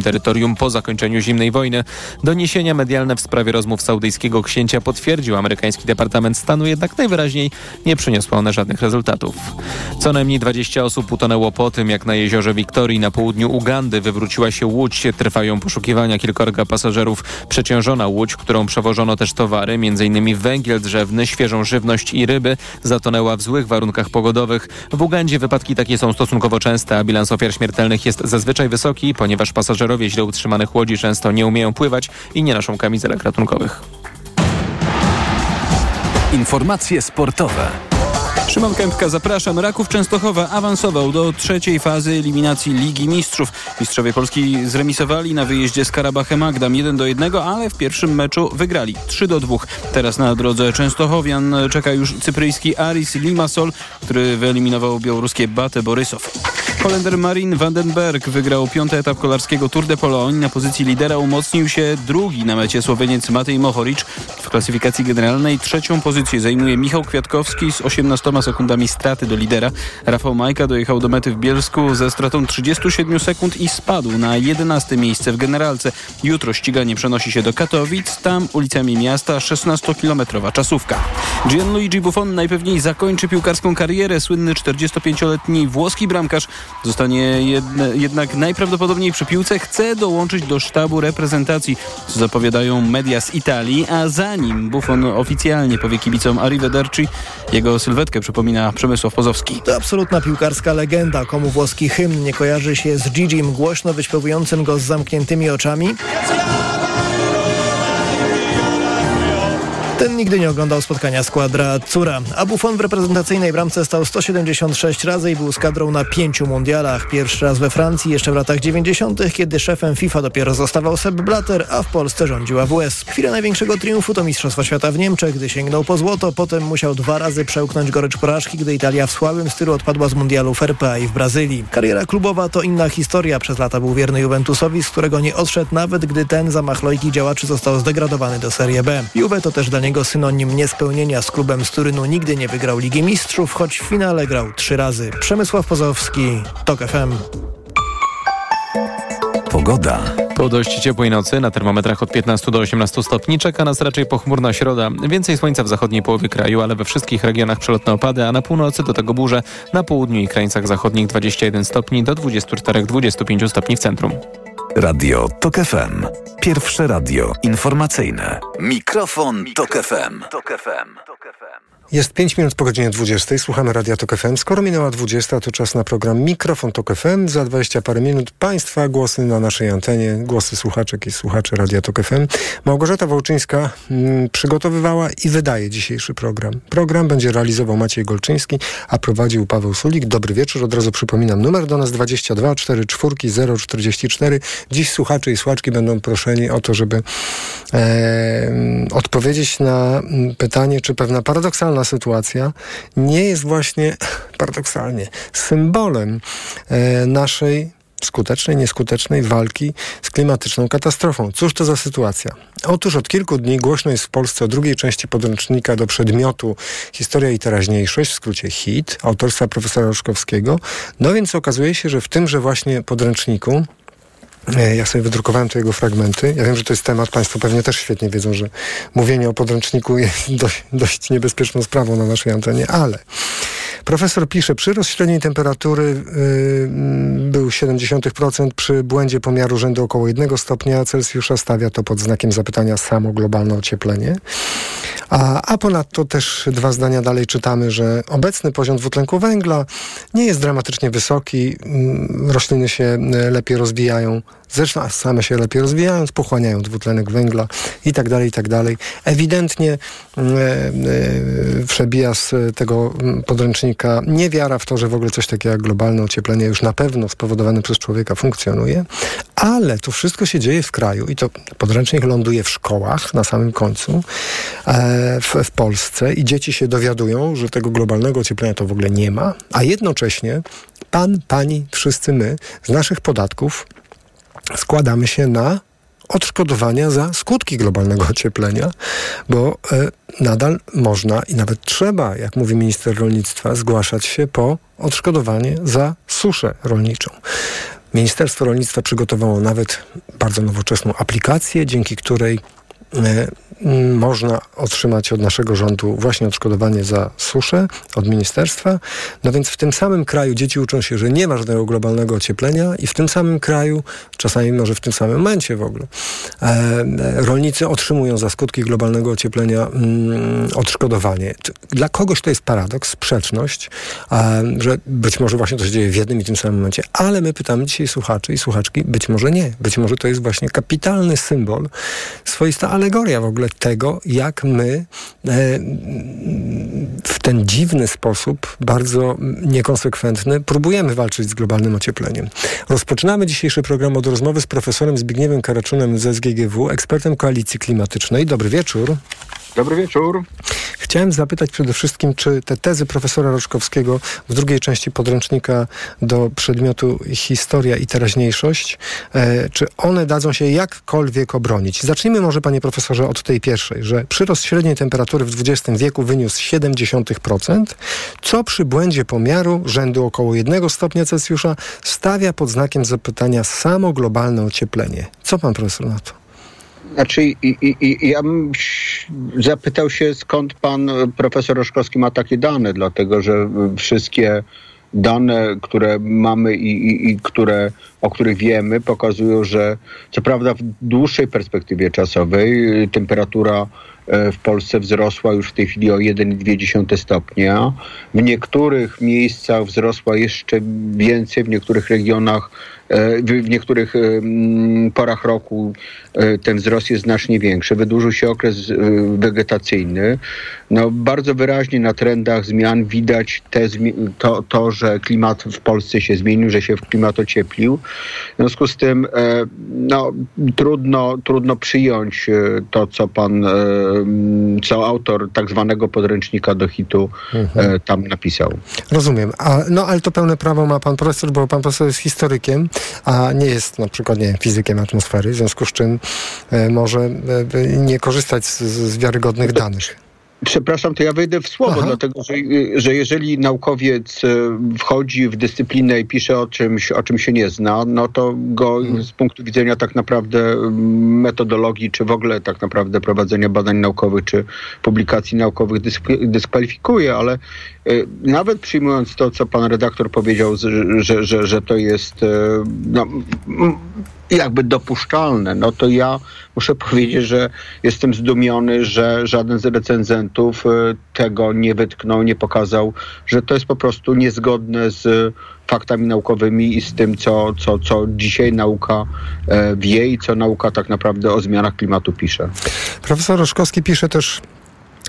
terytorium po zakończeniu zimnej wojny. Doniesienia medialne w sprawie rozmów saudyjskiego księcia potwierdził amerykański Departament Stanu, jednak najwyraźniej nie przyniosły one żadnych rezultatów. Co najmniej 20 osób utonęło po tym, jak na jeziorze Wiktorii na południu Ugandy wywróciła się łódź. Trwają poszukiwania kilkorga pasażerów. Przeciążona łódź, którą przewożono też towary, m.in. węgiel drzewny, świeżą żywność i ryby, zatonęła w złych warunkach pogodowych. W Ugandzie wypadki takie są stosunkowo częste, a bilans ofiar śmiertelnych jest zazwyczaj wysoki, ponieważ pasażerowie źle utrzymanych łodzi często nie umieją pływać i nie noszą kamizelek ratunkowych. Informacje sportowe. Szymon Kępka, zapraszam. Raków Częstochowa awansował do trzeciej fazy eliminacji Ligi Mistrzów. Mistrzowie Polski zremisowali na wyjeździe z Karabachem Agdam 1 do 1, ale w pierwszym meczu wygrali 3 do 2. Teraz na drodze Częstochowian czeka już cypryjski Aris Limassol, który wyeliminował białoruskie Bate Borysow. Holender Marin Vandenberg wygrał piąty etap kolarskiego Tour de Pologne. Na pozycji lidera umocnił się drugi na mecie Słoweniec Matej Mohoric. W klasyfikacji generalnej trzecią pozycję zajmuje Michał Kwiatkowski z 18 sekundami straty do lidera. Rafał Majka dojechał do mety w Bielsku ze stratą 37 sekund i spadł na 11 miejsce w generalce. Jutro ściganie przenosi się do Katowic. Tam ulicami miasta 16-kilometrowa czasówka. Gianluigi Buffon najpewniej zakończy piłkarską karierę. Słynny 45-letni włoski bramkarz zostanie jedne, jednak najprawdopodobniej przy piłce. Chce dołączyć do sztabu reprezentacji, co zapowiadają media z Italii, a zanim Buffon oficjalnie powie kibicom Arrivederci, jego sylwetkę przypomina Przemysław Pozowski. To absolutna piłkarska legenda. Komu włoski hymn nie kojarzy się z Gigim głośno wyśpiewującym go z zamkniętymi oczami? Ten nigdy nie oglądał spotkania składra Cura, a Buffon w reprezentacyjnej bramce stał 176 razy i był z kadrą na pięciu mundialach. Pierwszy raz we Francji jeszcze w latach 90., kiedy szefem FIFA dopiero zostawał Sepp Blatter, a w Polsce rządził AWS. Chwilę największego triumfu to Mistrzostwa Świata w Niemczech, gdy sięgnął po złoto, potem musiał dwa razy przełknąć gorycz porażki, gdy Italia w słabym stylu odpadła z mundialu w RPA i w Brazylii. Kariera klubowa to inna historia. Przez lata był wierny Juventusowi, z którego nie odszedł nawet gdy ten zamach lojki działaczy został zdegradowany do Serie B. Juve to też dla niego niego synonim niespełnienia z klubem z Turynu nigdy nie wygrał Ligi Mistrzów, choć w finale grał trzy razy. Przemysław Pozowski, TOK FM. Pogoda. Po dość ciepłej nocy na termometrach od 15 do 18 stopni czeka nas raczej pochmurna środa. Więcej słońca w zachodniej połowie kraju, ale we wszystkich regionach przelotne opady, a na północy do tego burze, na południu i krańcach zachodnich 21 stopni do 24-25 stopni w centrum. Radio TOK FM. Pierwsze radio informacyjne. Mikrofon, Tok FM. Tok FM. Jest 5 minut po godzinie 20. Słuchamy Radia Tok FM. Skoro minęła 20, to czas na program Mikrofon Tok FM. Za 20 parę minut Państwa głosy na naszej antenie, głosy słuchaczek i słuchaczy Radia Tok FM. Małgorzata Wołczyńska mm, przygotowywała i wydaje dzisiejszy program. Program będzie realizował Maciej Golczyński, a prowadził Paweł Sulik. Dobry wieczór. Od razu przypominam, numer do nas 22 44 044. Dziś słuchacze i słuchaczki będą proszeni o to, żeby e, odpowiedzieć na mm, pytanie, czy pewna paradoksalna sytuacja nie jest właśnie paradoksalnie symbolem e, naszej skutecznej, nieskutecznej walki z klimatyczną katastrofą. Cóż to za sytuacja? Otóż od kilku dni głośno jest w Polsce o drugiej części podręcznika do przedmiotu Historia i teraźniejszość, w skrócie HIT, autorstwa profesora Roszkowskiego. No więc okazuje się, że w tymże właśnie podręczniku ja sobie wydrukowałem tu jego fragmenty. Ja wiem, że to jest temat, Państwo pewnie też świetnie wiedzą, że mówienie o podręczniku jest dość, dość niebezpieczną sprawą na naszej antenie, ale profesor pisze, przyrost średniej temperatury yy, był 0,7%, przy błędzie pomiaru rzędu około 1 stopnia Celsjusza stawia to pod znakiem zapytania samo globalne ocieplenie. A, a ponadto też dwa zdania dalej czytamy, że obecny poziom dwutlenku węgla nie jest dramatycznie wysoki, rośliny się lepiej rozwijają, zresztą same się lepiej rozwijają, pochłaniają dwutlenek węgla i tak dalej, i tak dalej. Ewidentnie e, e, przebija z tego podręcznika niewiara w to, że w ogóle coś takiego jak globalne ocieplenie już na pewno spowodowane przez człowieka funkcjonuje, ale to wszystko się dzieje w kraju i to podręcznik ląduje w szkołach na samym końcu e, w, w Polsce i dzieci się dowiadują, że tego globalnego ocieplenia to w ogóle nie ma, a jednocześnie pan, pani, wszyscy my z naszych podatków składamy się na odszkodowania za skutki globalnego ocieplenia, bo e, nadal można i nawet trzeba, jak mówi minister rolnictwa, zgłaszać się po odszkodowanie za suszę rolniczą. Ministerstwo Rolnictwa przygotowało nawet bardzo nowoczesną aplikację, dzięki której można otrzymać od naszego rządu właśnie odszkodowanie za suszę od ministerstwa. No więc w tym samym kraju dzieci uczą się, że nie ma żadnego globalnego ocieplenia i w tym samym kraju, czasami może w tym samym momencie w ogóle, e, rolnicy otrzymują za skutki globalnego ocieplenia mm, odszkodowanie. Dla kogoś to jest paradoks, sprzeczność, e, że być może właśnie to się dzieje w jednym i tym samym momencie, ale my pytamy dzisiaj słuchaczy i słuchaczki, być może nie. Być może to jest właśnie kapitalny symbol, swoista alegoria w ogóle tego, jak my e, w ten dziwny sposób, bardzo niekonsekwentny, próbujemy walczyć z globalnym ociepleniem. Rozpoczynamy dzisiejszy program od rozmowy z profesorem Zbigniewem Karaczunem z SGGW, ekspertem koalicji klimatycznej. Dobry wieczór. Dobry wieczór. Chciałem zapytać przede wszystkim, czy te tezy profesora Roczkowskiego w drugiej części podręcznika do przedmiotu historia i teraźniejszość, e, czy one dadzą się jakkolwiek obronić? Zacznijmy może, panie profesorze, od tej pierwszej, że przyrost średniej temperatury w XX wieku wyniósł 0,7%, co przy błędzie pomiaru rzędu około 1 stopnia Celsjusza stawia pod znakiem zapytania samo globalne ocieplenie. Co pan profesor na to? Znaczy, i, i, i, ja bym zapytał się, skąd pan profesor Roszkowski ma takie dane, dlatego że wszystkie dane, które mamy i, i, i, które, o których wiemy, pokazują, że co prawda w dłuższej perspektywie czasowej temperatura e, w Polsce wzrosła już w tej chwili o 1,2 stopnia. W niektórych miejscach wzrosła jeszcze więcej, w niektórych regionach w niektórych porach roku e, ten wzrost jest znacznie większy. Wydłużył się okres e, wegetacyjny. No, bardzo wyraźnie na trendach zmian widać te, to, to, że klimat w Polsce się zmienił, że się klimat ocieplił. W związku z tym no, trudno, trudno przyjąć to, co pan, co autor tak zwanego podręcznika do hitu mhm. tam napisał. Rozumiem. A, no ale to pełne prawo ma pan profesor, bo pan profesor jest historykiem a nie jest na przykład nie, fizykiem atmosfery, w związku z czym e, może e, nie korzystać z, z wiarygodnych danych. Przepraszam, to ja wejdę w słowo, Aha. dlatego że, że jeżeli naukowiec e, wchodzi w dyscyplinę i pisze o czymś, o czym się nie zna, no to go hmm. z punktu widzenia tak naprawdę metodologii, czy w ogóle tak naprawdę prowadzenia badań naukowych, czy publikacji naukowych dyskwalifikuje, ale e, nawet przyjmując to, co pan redaktor powiedział, że, że, że to jest e, no, jakby dopuszczalne, no to ja muszę powiedzieć, że jestem zdumiony, że żaden z recenzentów e, tego nie wytknął, nie pokazał, że to jest po prostu niezgodne z faktami naukowymi i z tym, co, co, co dzisiaj nauka e, wie i co nauka tak naprawdę o zmianach klimatu pisze. Profesor Roszkowski pisze też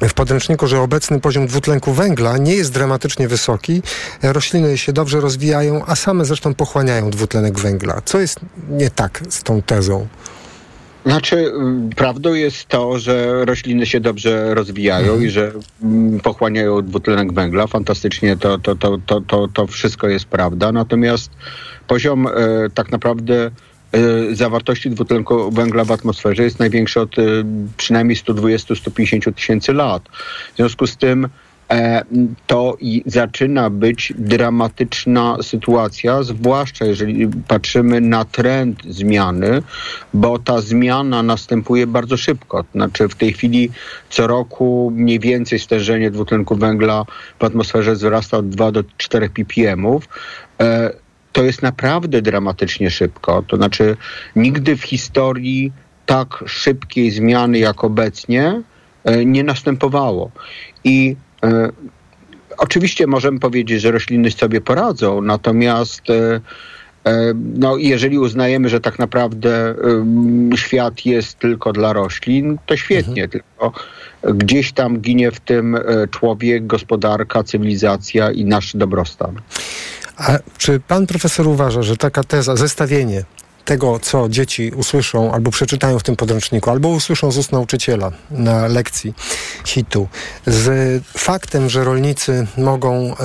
w podręczniku, że obecny poziom dwutlenku węgla nie jest dramatycznie wysoki. Rośliny się dobrze rozwijają, a same zresztą pochłaniają dwutlenek węgla. Co jest nie tak z tą tezą? Znaczy, mm, prawdą jest to, że rośliny się dobrze rozwijają mhm. i że mm, pochłaniają dwutlenek węgla. Fantastycznie to, to, to, to, to, to wszystko jest prawda. Natomiast poziom e, tak naprawdę zawartości dwutlenku węgla w atmosferze jest największy od e, przynajmniej 120-150 tysięcy lat. W związku z tym e, to zaczyna być dramatyczna sytuacja, zwłaszcza jeżeli patrzymy na trend zmiany, bo ta zmiana następuje bardzo szybko. Znaczy w tej chwili co roku mniej więcej stężenie dwutlenku węgla w atmosferze wzrasta od 2 do 4 ppm to jest naprawdę dramatycznie szybko. To znaczy, nigdy w historii tak szybkiej zmiany jak obecnie e, nie następowało. I e, oczywiście możemy powiedzieć, że rośliny sobie poradzą, natomiast e, no, jeżeli uznajemy, że tak naprawdę świat jest tylko dla roślin, to świetnie, mhm. tylko gdzieś tam ginie w tym człowiek, gospodarka, cywilizacja i nasz dobrostan. A czy pan profesor uważa, że taka teza, zestawienie tego, co dzieci usłyszą albo przeczytają w tym podręczniku, albo usłyszą z ust nauczyciela na lekcji hitu, z faktem, że rolnicy mogą e,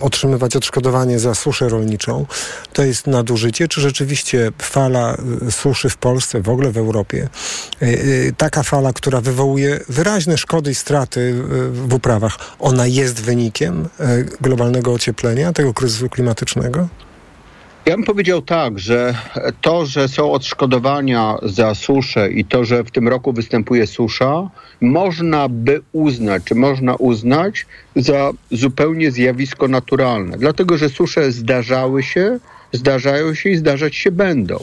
otrzymywać odszkodowanie za suszę rolniczą, to jest nadużycie? Czy rzeczywiście fala e, suszy w Polsce, w ogóle w Europie, e, e, taka fala, która wywołuje wyraźne szkody i straty w uprawach, ona jest wynikiem e, globalnego ocieplenia, tego kryzysu klimatycznego? Ja bym powiedział tak, że to, że są odszkodowania za suszę i to, że w tym roku występuje susza, można by uznać, czy można uznać za zupełnie zjawisko naturalne. Dlatego, że susze zdarzały się, zdarzają się i zdarzać się będą.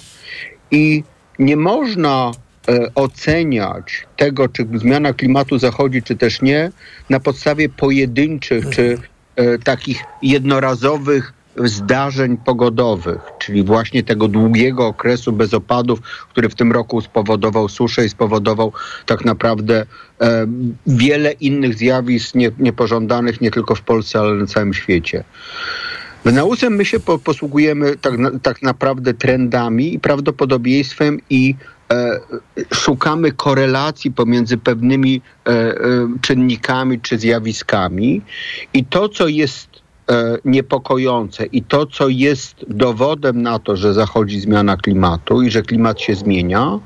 I nie można e, oceniać tego, czy zmiana klimatu zachodzi, czy też nie, na podstawie pojedynczych, czy e, takich jednorazowych zdarzeń pogodowych, czyli właśnie tego długiego okresu bez opadów, który w tym roku spowodował suszę i spowodował tak naprawdę e, wiele innych zjawisk nie, niepożądanych nie tylko w Polsce, ale na całym świecie. W nauce my się po, posługujemy tak, tak naprawdę trendami i prawdopodobieństwem i e, szukamy korelacji pomiędzy pewnymi e, e, czynnikami czy zjawiskami i to, co jest niepokojące i to, co jest dowodem na to, że zachodzi zmiana klimatu i że klimat się zmienia,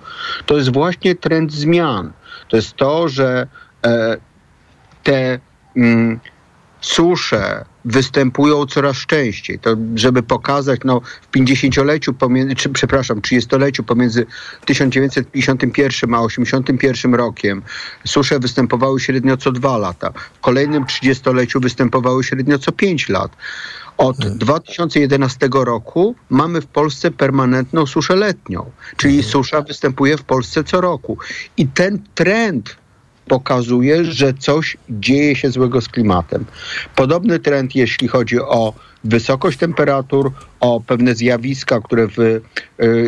to jest właśnie trend zmian. To jest to, że e, te mm, susze występują coraz częściej. To, żeby pokazać, no, w 50-leciu, pomiędzy, czy, przepraszam, 30-leciu pomiędzy 1951 a 81 rokiem susze występowały średnio co dwa lata. W kolejnym 30-leciu występowały średnio co 5 lat. Od 2011 roku mamy w Polsce permanentną suszę letnią, czyli susza występuje w Polsce co roku. I ten trend pokazuje, że coś dzieje się złego z klimatem. Podobny trend, jeśli chodzi o wysokość temperatur, o pewne zjawiska, które w y,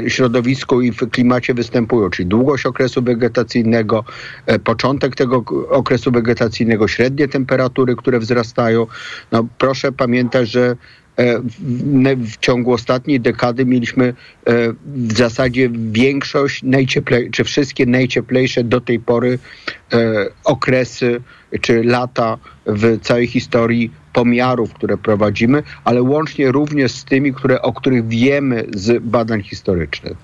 środowisku i w klimacie występują, czyli długość okresu wegetacyjnego, e, początek tego okresu wegetacyjnego, średnie temperatury, które wzrastają. No, proszę pamiętać, że w, ne- w ciągu ostatniej dekady mieliśmy e, w zasadzie większość najcieplej, czy wszystkie najcieplejsze do tej pory e, okresy czy lata w całej historii pomiarów, które prowadzimy, ale łącznie również z tymi, które, o których wiemy z badań historycznych.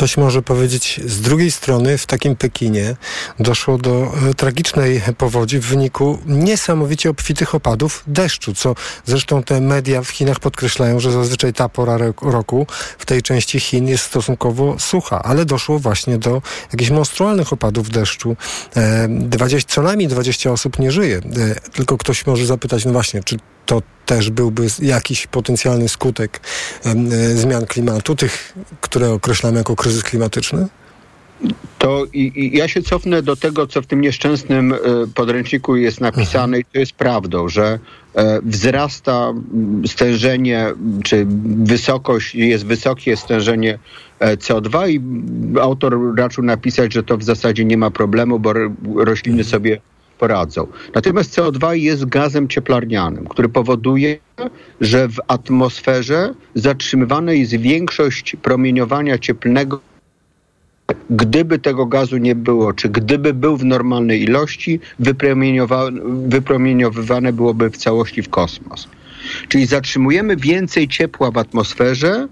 Ktoś może powiedzieć, z drugiej strony w takim Pekinie doszło do e, tragicznej powodzi w wyniku niesamowicie obfitych opadów deszczu, co zresztą te media w Chinach podkreślają, że zazwyczaj ta pora ro- roku w tej części Chin jest stosunkowo sucha, ale doszło właśnie do jakichś monstrualnych opadów deszczu. E, 20, co najmniej 20 osób nie żyje. E, tylko ktoś może zapytać, no właśnie, czy to też byłby jakiś potencjalny skutek e, zmian klimatu, tych, które określamy jako kryzys klimatyczny? To i, i ja się cofnę do tego, co w tym nieszczęsnym e, podręczniku jest napisane i to jest prawdą, że e, wzrasta stężenie, czy wysokość, jest wysokie stężenie e, CO2 i autor raczył napisać, że to w zasadzie nie ma problemu, bo ro- rośliny sobie poradzą. Natomiast CO2 jest gazem cieplarnianym, który powoduje, że w atmosferze zatrzymywana jest większość promieniowania cieplnego gdyby tego gazu nie było, czy gdyby był w normalnej ilości, wypromieniowywane byłoby w całości w kosmos. Czyli zatrzymujemy więcej ciepła w atmosferze,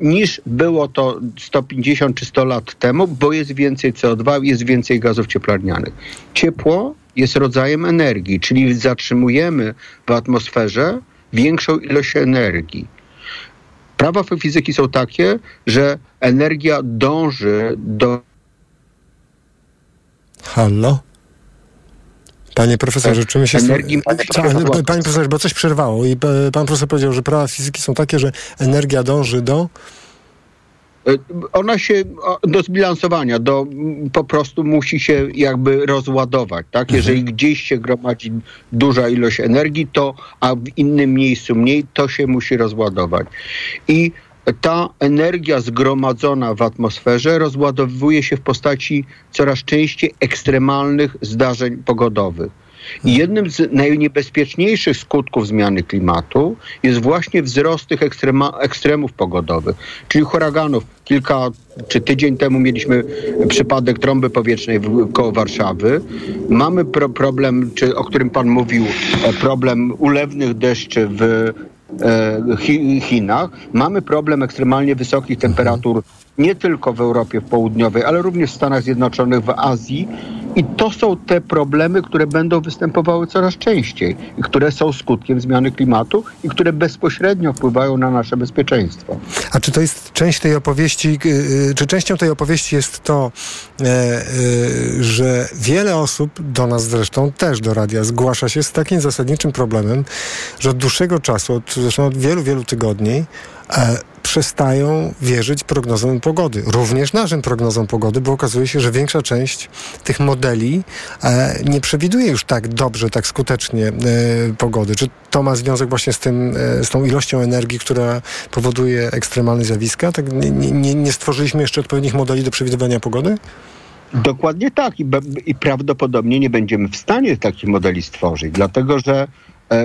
niż było to 150 czy 100 lat temu, bo jest więcej CO2, jest więcej gazów cieplarnianych. Ciepło jest rodzajem energii, czyli zatrzymujemy w atmosferze większą ilość energii. Prawa fizyki są takie, że energia dąży do Halo? Panie profesorze, czy my się... Energii- Co, ale, panie profesorze, bo coś przerwało i e, pan profesor powiedział, że prawa fizyki są takie, że energia dąży do... E, Ona się do zbilansowania, do po prostu musi się jakby rozładować, tak? Jeżeli gdzieś się gromadzi duża ilość energii, to a w innym miejscu mniej, to się musi rozładować. I ta energia zgromadzona w atmosferze rozładowuje się w postaci coraz częściej ekstremalnych zdarzeń pogodowych. I jednym z najniebezpieczniejszych skutków zmiany klimatu jest właśnie wzrost tych ekstrema, ekstremów pogodowych, czyli huraganów. Kilka czy tydzień temu mieliśmy przypadek trąby powietrznej w, koło Warszawy. Mamy pro, problem, czy, o którym pan mówił, e, problem ulewnych deszczy w Chinach. Mamy problem ekstremalnie wysokich temperatur nie tylko w Europie Południowej, ale również w Stanach Zjednoczonych, w Azji I to są te problemy, które będą występowały coraz częściej i które są skutkiem zmiany klimatu i które bezpośrednio wpływają na nasze bezpieczeństwo. A czy to jest część tej opowieści, y, y, czy częścią tej opowieści jest to, e, e, że wiele osób, do nas zresztą też do radia, zgłasza się z takim zasadniczym problemem, że od dłuższego czasu, od, zresztą od wielu, wielu tygodni, e, przestają wierzyć prognozom pogody. Również naszym prognozom pogody, bo okazuje się, że większa część tych modeli e, nie przewiduje już tak dobrze, tak skutecznie e, pogody. Czy to ma związek właśnie z, tym, e, z tą ilością energii, która powoduje ekstremalne zjawiska? Tak nie, nie, nie stworzyliśmy jeszcze odpowiednich modeli do przewidywania pogody? Dokładnie tak I, i prawdopodobnie nie będziemy w stanie takich modeli stworzyć, dlatego że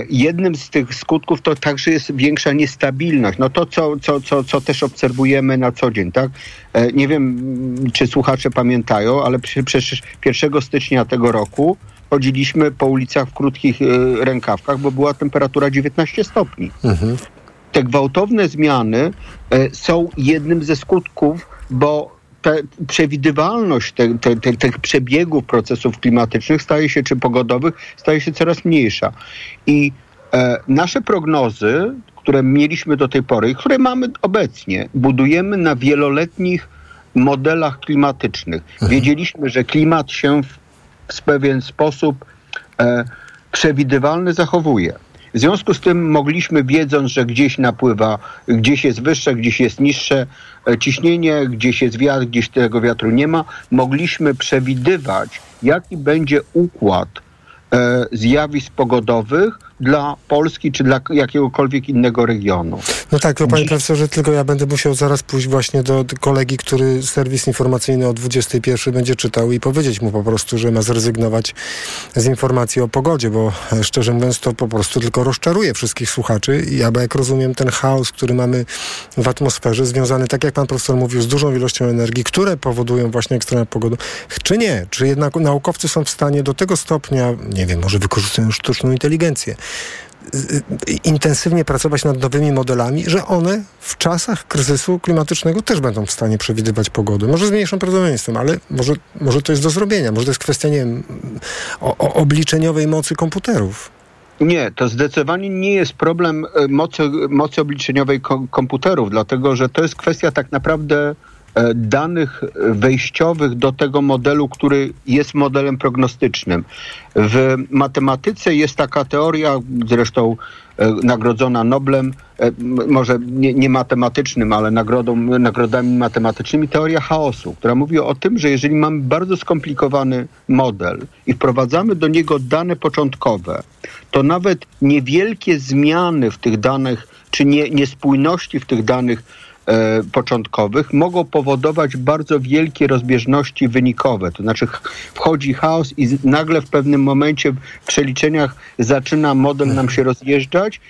jednym z tych skutków to także jest większa niestabilność. No to, co, co, co, co też obserwujemy na co dzień, tak? E, nie wiem, czy słuchacze pamiętają, ale przecież 1 stycznia tego roku chodziliśmy po ulicach w krótkich e, rękawkach, bo była temperatura 19 stopni. Mhm. Te gwałtowne zmiany są jednym ze skutków, bo te, przewidywalność te, te, te, tych przebiegów procesów klimatycznych staje się, czy pogodowych, staje się coraz mniejsza. I e, nasze prognozy, które mieliśmy do tej pory i które mamy obecnie, budujemy na wieloletnich modelach klimatycznych. Mhm. Wiedzieliśmy, że klimat się w, w pewien sposób e, przewidywalny zachowuje. W związku z tym mogliśmy, wiedząc, że gdzieś napływa, gdzieś jest wyższe, gdzieś jest niższe e, ciśnienie, gdzieś jest wiatr, gdzieś tego wiatru nie ma, mogliśmy przewidywać, jaki będzie układ e, zjawisk pogodowych dla Polski czy dla jakiegokolwiek innego regionu. No tak, to panie profesorze, tylko ja będę musiał zaraz pójść właśnie do kolegi, który serwis informacyjny o 21 będzie czytał i powiedzieć mu po prostu, że ma zrezygnować z informacji o pogodzie, bo szczerze mówiąc to po prostu tylko rozczaruje wszystkich słuchaczy i ja jak rozumiem ten chaos, który mamy w atmosferze związany, tak jak pan profesor mówił, z dużą ilością energii, które powodują właśnie ekstremalną pogodę, czy nie? Czy jednak naukowcy są w stanie do tego stopnia, nie wiem, może wykorzystują sztuczną inteligencję, intensywnie pracować nad nowymi modelami, że one w czasach kryzysu klimatycznego też będą w stanie przewidywać pogodę. Może z mniejszym prawdopodobieństwem, ale może, może to jest do zrobienia. Może to jest kwestia, nie wiem, o, o obliczeniowej mocy komputerów. Nie, to zdecydowanie nie jest problem e, mocy, mocy obliczeniowej komputerów, dlatego że to jest kwestia tak naprawdę danych wejściowych do tego modelu, który jest modelem prognostycznym. W matematyce jest taka teoria, zresztą e, nagrodzona Noblem, e, może nie, nie, matematycznym, ale nagrodą, nagrodami matematycznymi, teoria chaosu, która mówi o tym, że jeżeli mamy bardzo skomplikowany model i wprowadzamy do niego dane początkowe, to nawet niewielkie zmiany w tych danych, czy nie, niespójności w tych danych e, początkowych mogą powodować bardzo wielkie rozbieżności wynikowe. To znaczy wchodzi chaos i nagle w pewnym momencie w przeliczeniach zaczyna model nam się rozjeżdżać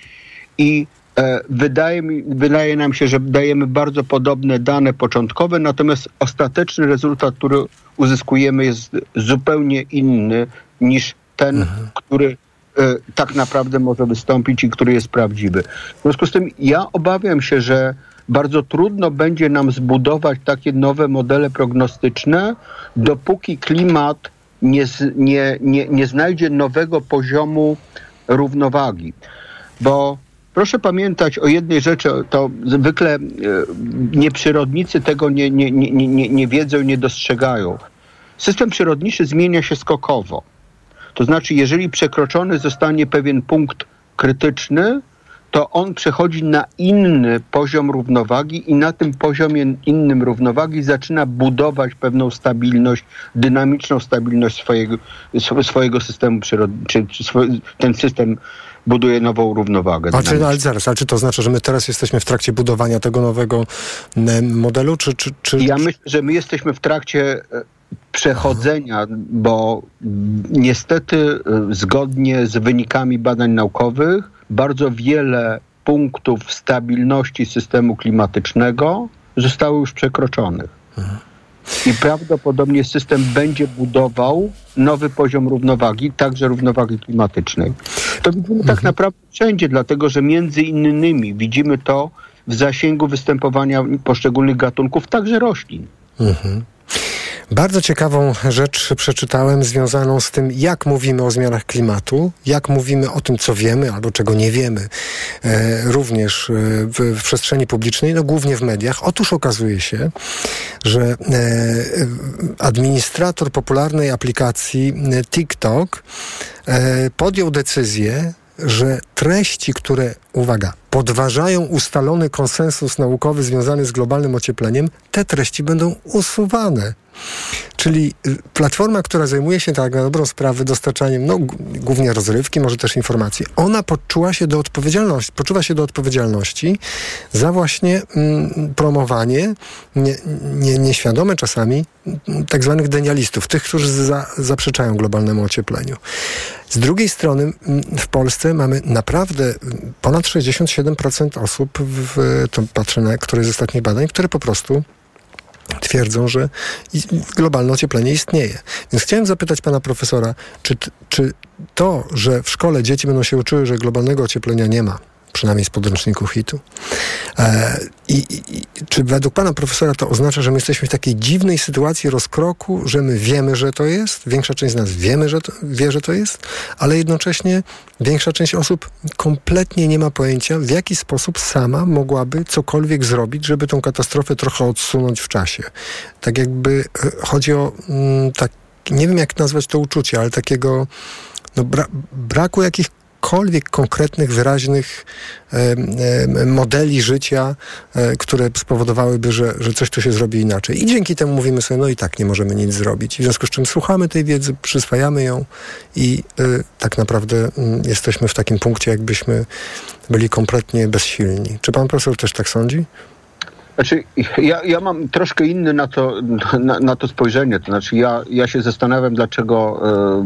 i e, wydaje, mi, wydaje nam się, że dajemy bardzo podobne dane początkowe, natomiast ostateczny rezultat, który uzyskujemy jest zupełnie inny niż ten, mhm. który e, tak naprawdę może wystąpić i który jest prawdziwy. W związku z tym ja obawiam się, że bardzo trudno będzie nam zbudować takie nowe modele prognostyczne, dopóki klimat nie, nie, nie, nie znajdzie nowego poziomu równowagi. Bo proszę pamiętać o jednej rzeczy, to zwykle e, nieprzyrodnicy tego nie, nie, nie, nie, nie wiedzą nie dostrzegają. System przyrodniczy zmienia się skokowo. To znaczy, jeżeli przekroczony zostanie pewien punkt krytyczny, to on przechodzi na inny poziom równowagi i na tym poziomie innym równowagi zaczyna budować pewną stabilność, dynamiczną stabilność swojego, swojego systemu przyrodniczego, czy, czy swój, ten system buduje nową równowagę. A czy, ale zaraz, ale czy to oznacza, że my teraz jesteśmy w trakcie budowania tego nowego modelu? Czy, czy, czy... Ja myślę, że my jesteśmy w trakcie e, przechodzenia, bo niestety e, zgodnie z wynikami badań naukowych bardzo wiele punktów stabilności systemu klimatycznego zostało już przekroczonych. I prawdopodobnie system będzie budował nowy poziom równowagi, także równowagi klimatycznej. To widzimy tak mhm. naprawdę wszędzie, dlatego że między innymi widzimy to w zasięgu występowania poszczególnych gatunków, także roślin. Mhm. Bardzo ciekawą rzecz przeczytałem związaną z tym, jak mówimy o zmianach klimatu, jak mówimy o tym, co wiemy albo czego nie wiemy, e, również e, w, w, przestrzeni publicznej, no głównie w mediach. Otóż okazuje się, że e, administrator popularnej aplikacji e, TikTok e, podjął decyzję, że treści, które, uwaga, podważają ustalony konsensus naukowy związany z globalnym ociepleniem, te treści będą usuwane. Czyli platforma, która zajmuje się tak na dobrą sprawę dostarczaniem, no głównie rozrywki, może też informacji, ona poczuła się do odpowiedzialności, poczuwa się do odpowiedzialności za właśnie mm, promowanie nie, nie, nieświadome czasami mm, tak zwanych denialistów, tych, którzy za, zaprzeczają globalnemu ociepleniu. Z drugiej strony mm, w Polsce mamy naprawdę mm, ponad 67% osób, w, to patrzę na któreś z ostatnich badań, które po prostu twierdzą, że globalne ocieplenie istnieje. Więc chciałem zapytać pana profesora, czy, czy to, że w szkole dzieci będą się uczyły, że globalnego ocieplenia nie ma, przynajmniej z podręczników hitu. E, i, i, czy według pana profesora to oznacza, że my jesteśmy w takiej dziwnej sytuacji rozkroku, że my wiemy, że to jest, większa część z nas wiemy, że to, wie, że to jest, ale jednocześnie większa część osób kompletnie nie ma pojęcia, w jaki sposób sama mogłaby cokolwiek zrobić, żeby tą katastrofę trochę odsunąć w czasie. Tak jakby e, chodzi o mm, tak, nie wiem jak nazwać to uczucie, ale takiego no, bra braku jakichś jakichkolwiek konkretnych, wyraźnych modeli życia, e, które spowodowałyby, że, że coś tu się zrobi inaczej. I dzięki temu mówimy sobie, no i tak nie możemy nic zrobić. W związku z czym słuchamy tej wiedzy, przyswajamy ją i e, tak naprawdę mm, jesteśmy w takim punkcie, jakbyśmy byli kompletnie bezsilni. Czy pan profesor też tak sądzi? Znaczy, ja, ja mam troszkę inny na to, na, na, to spojrzenie. To znaczy, ja, ja się zastanawiam, dlaczego e,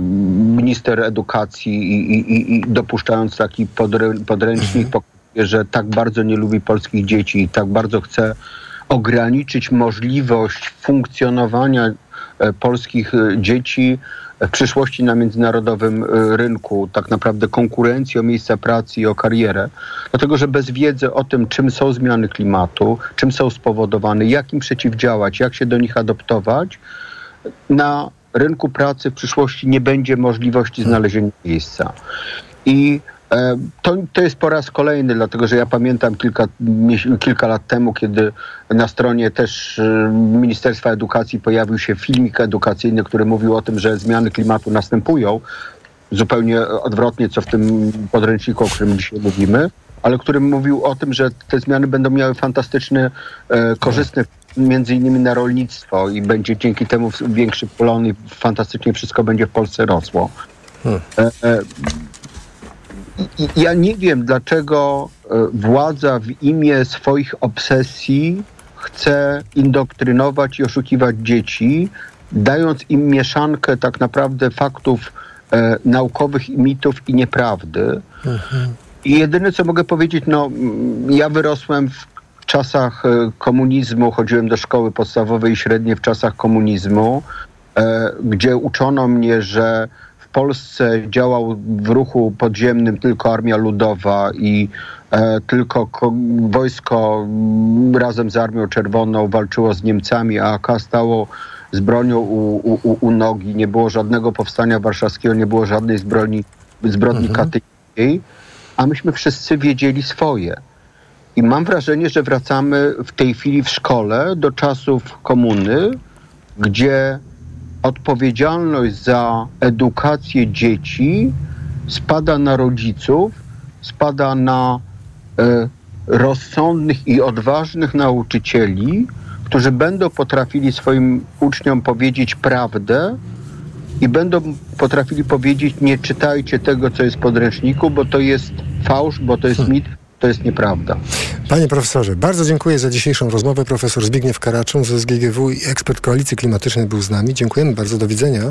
minister edukacji i, i, i dopuszczając taki podrę, podręcznik, mhm. pokazuje, że tak bardzo nie lubi polskich dzieci i tak bardzo chce ograniczyć możliwość funkcjonowania e, polskich e, dzieci w przyszłości na międzynarodowym y, rynku, tak naprawdę konkurencji o miejsca pracy i o karierę. Dlatego, że bez wiedzy o tym, czym są zmiany klimatu, czym są spowodowane, jak im przeciwdziałać, jak się do nich adoptować, na rynku pracy w przyszłości nie będzie możliwości znalezienia miejsca. I to, to jest po raz kolejny, dlatego że ja pamiętam kilka, kilka lat temu, kiedy na stronie też e, Ministerstwa Edukacji pojawił się filmik edukacyjny, który mówił o tym, że zmiany klimatu następują. Zupełnie odwrotnie, co w tym podręczniku, o którym dzisiaj mówimy, ale który mówił o tym, że te zmiany będą miały fantastyczny, e, korzystny między innymi na rolnictwo i będzie dzięki temu większy polon i fantastycznie wszystko będzie w Polsce rosło. Hmm. Ja nie wiem, dlaczego e, władza w imię swoich obsesji chce indoktrynować i oszukiwać dzieci, dając im mieszankę tak naprawdę faktów e, naukowych i mitów i nieprawdy. Mhm. I jedyne, co mogę powiedzieć, no, ja wyrosłem w czasach e, komunizmu, chodziłem do szkoły podstawowej i średniej w czasach komunizmu, e, gdzie uczono mnie, że w Polsce działał w ruchu podziemnym tylko Armia Ludowa i e, tylko wojsko razem z Armią Czerwoną walczyło z Niemcami, a AK stało z bronią u, u, u nogi. Nie było żadnego powstania warszawskiego, nie było żadnej zbrodni, zbrodni mhm. katyńskiej, a myśmy wszyscy wiedzieli swoje. I mam wrażenie, że wracamy w tej chwili w szkole do czasów komuny, gdzie odpowiedzialność za edukację dzieci spada na rodziców, spada na e, rozsądnych i odważnych nauczycieli, którzy będą potrafili swoim uczniom powiedzieć prawdę i będą potrafili powiedzieć nie czytajcie tego, co jest w podręczniku, bo to jest fałsz, bo to jest hmm. mit, to jest nieprawda. Panie profesorze, bardzo dziękuję za dzisiejszą rozmowę. Profesor Zbigniew Karaczun z SGGW i ekspert Koalicji Klimatycznej był z nami. Dziękujemy bardzo, do widzenia.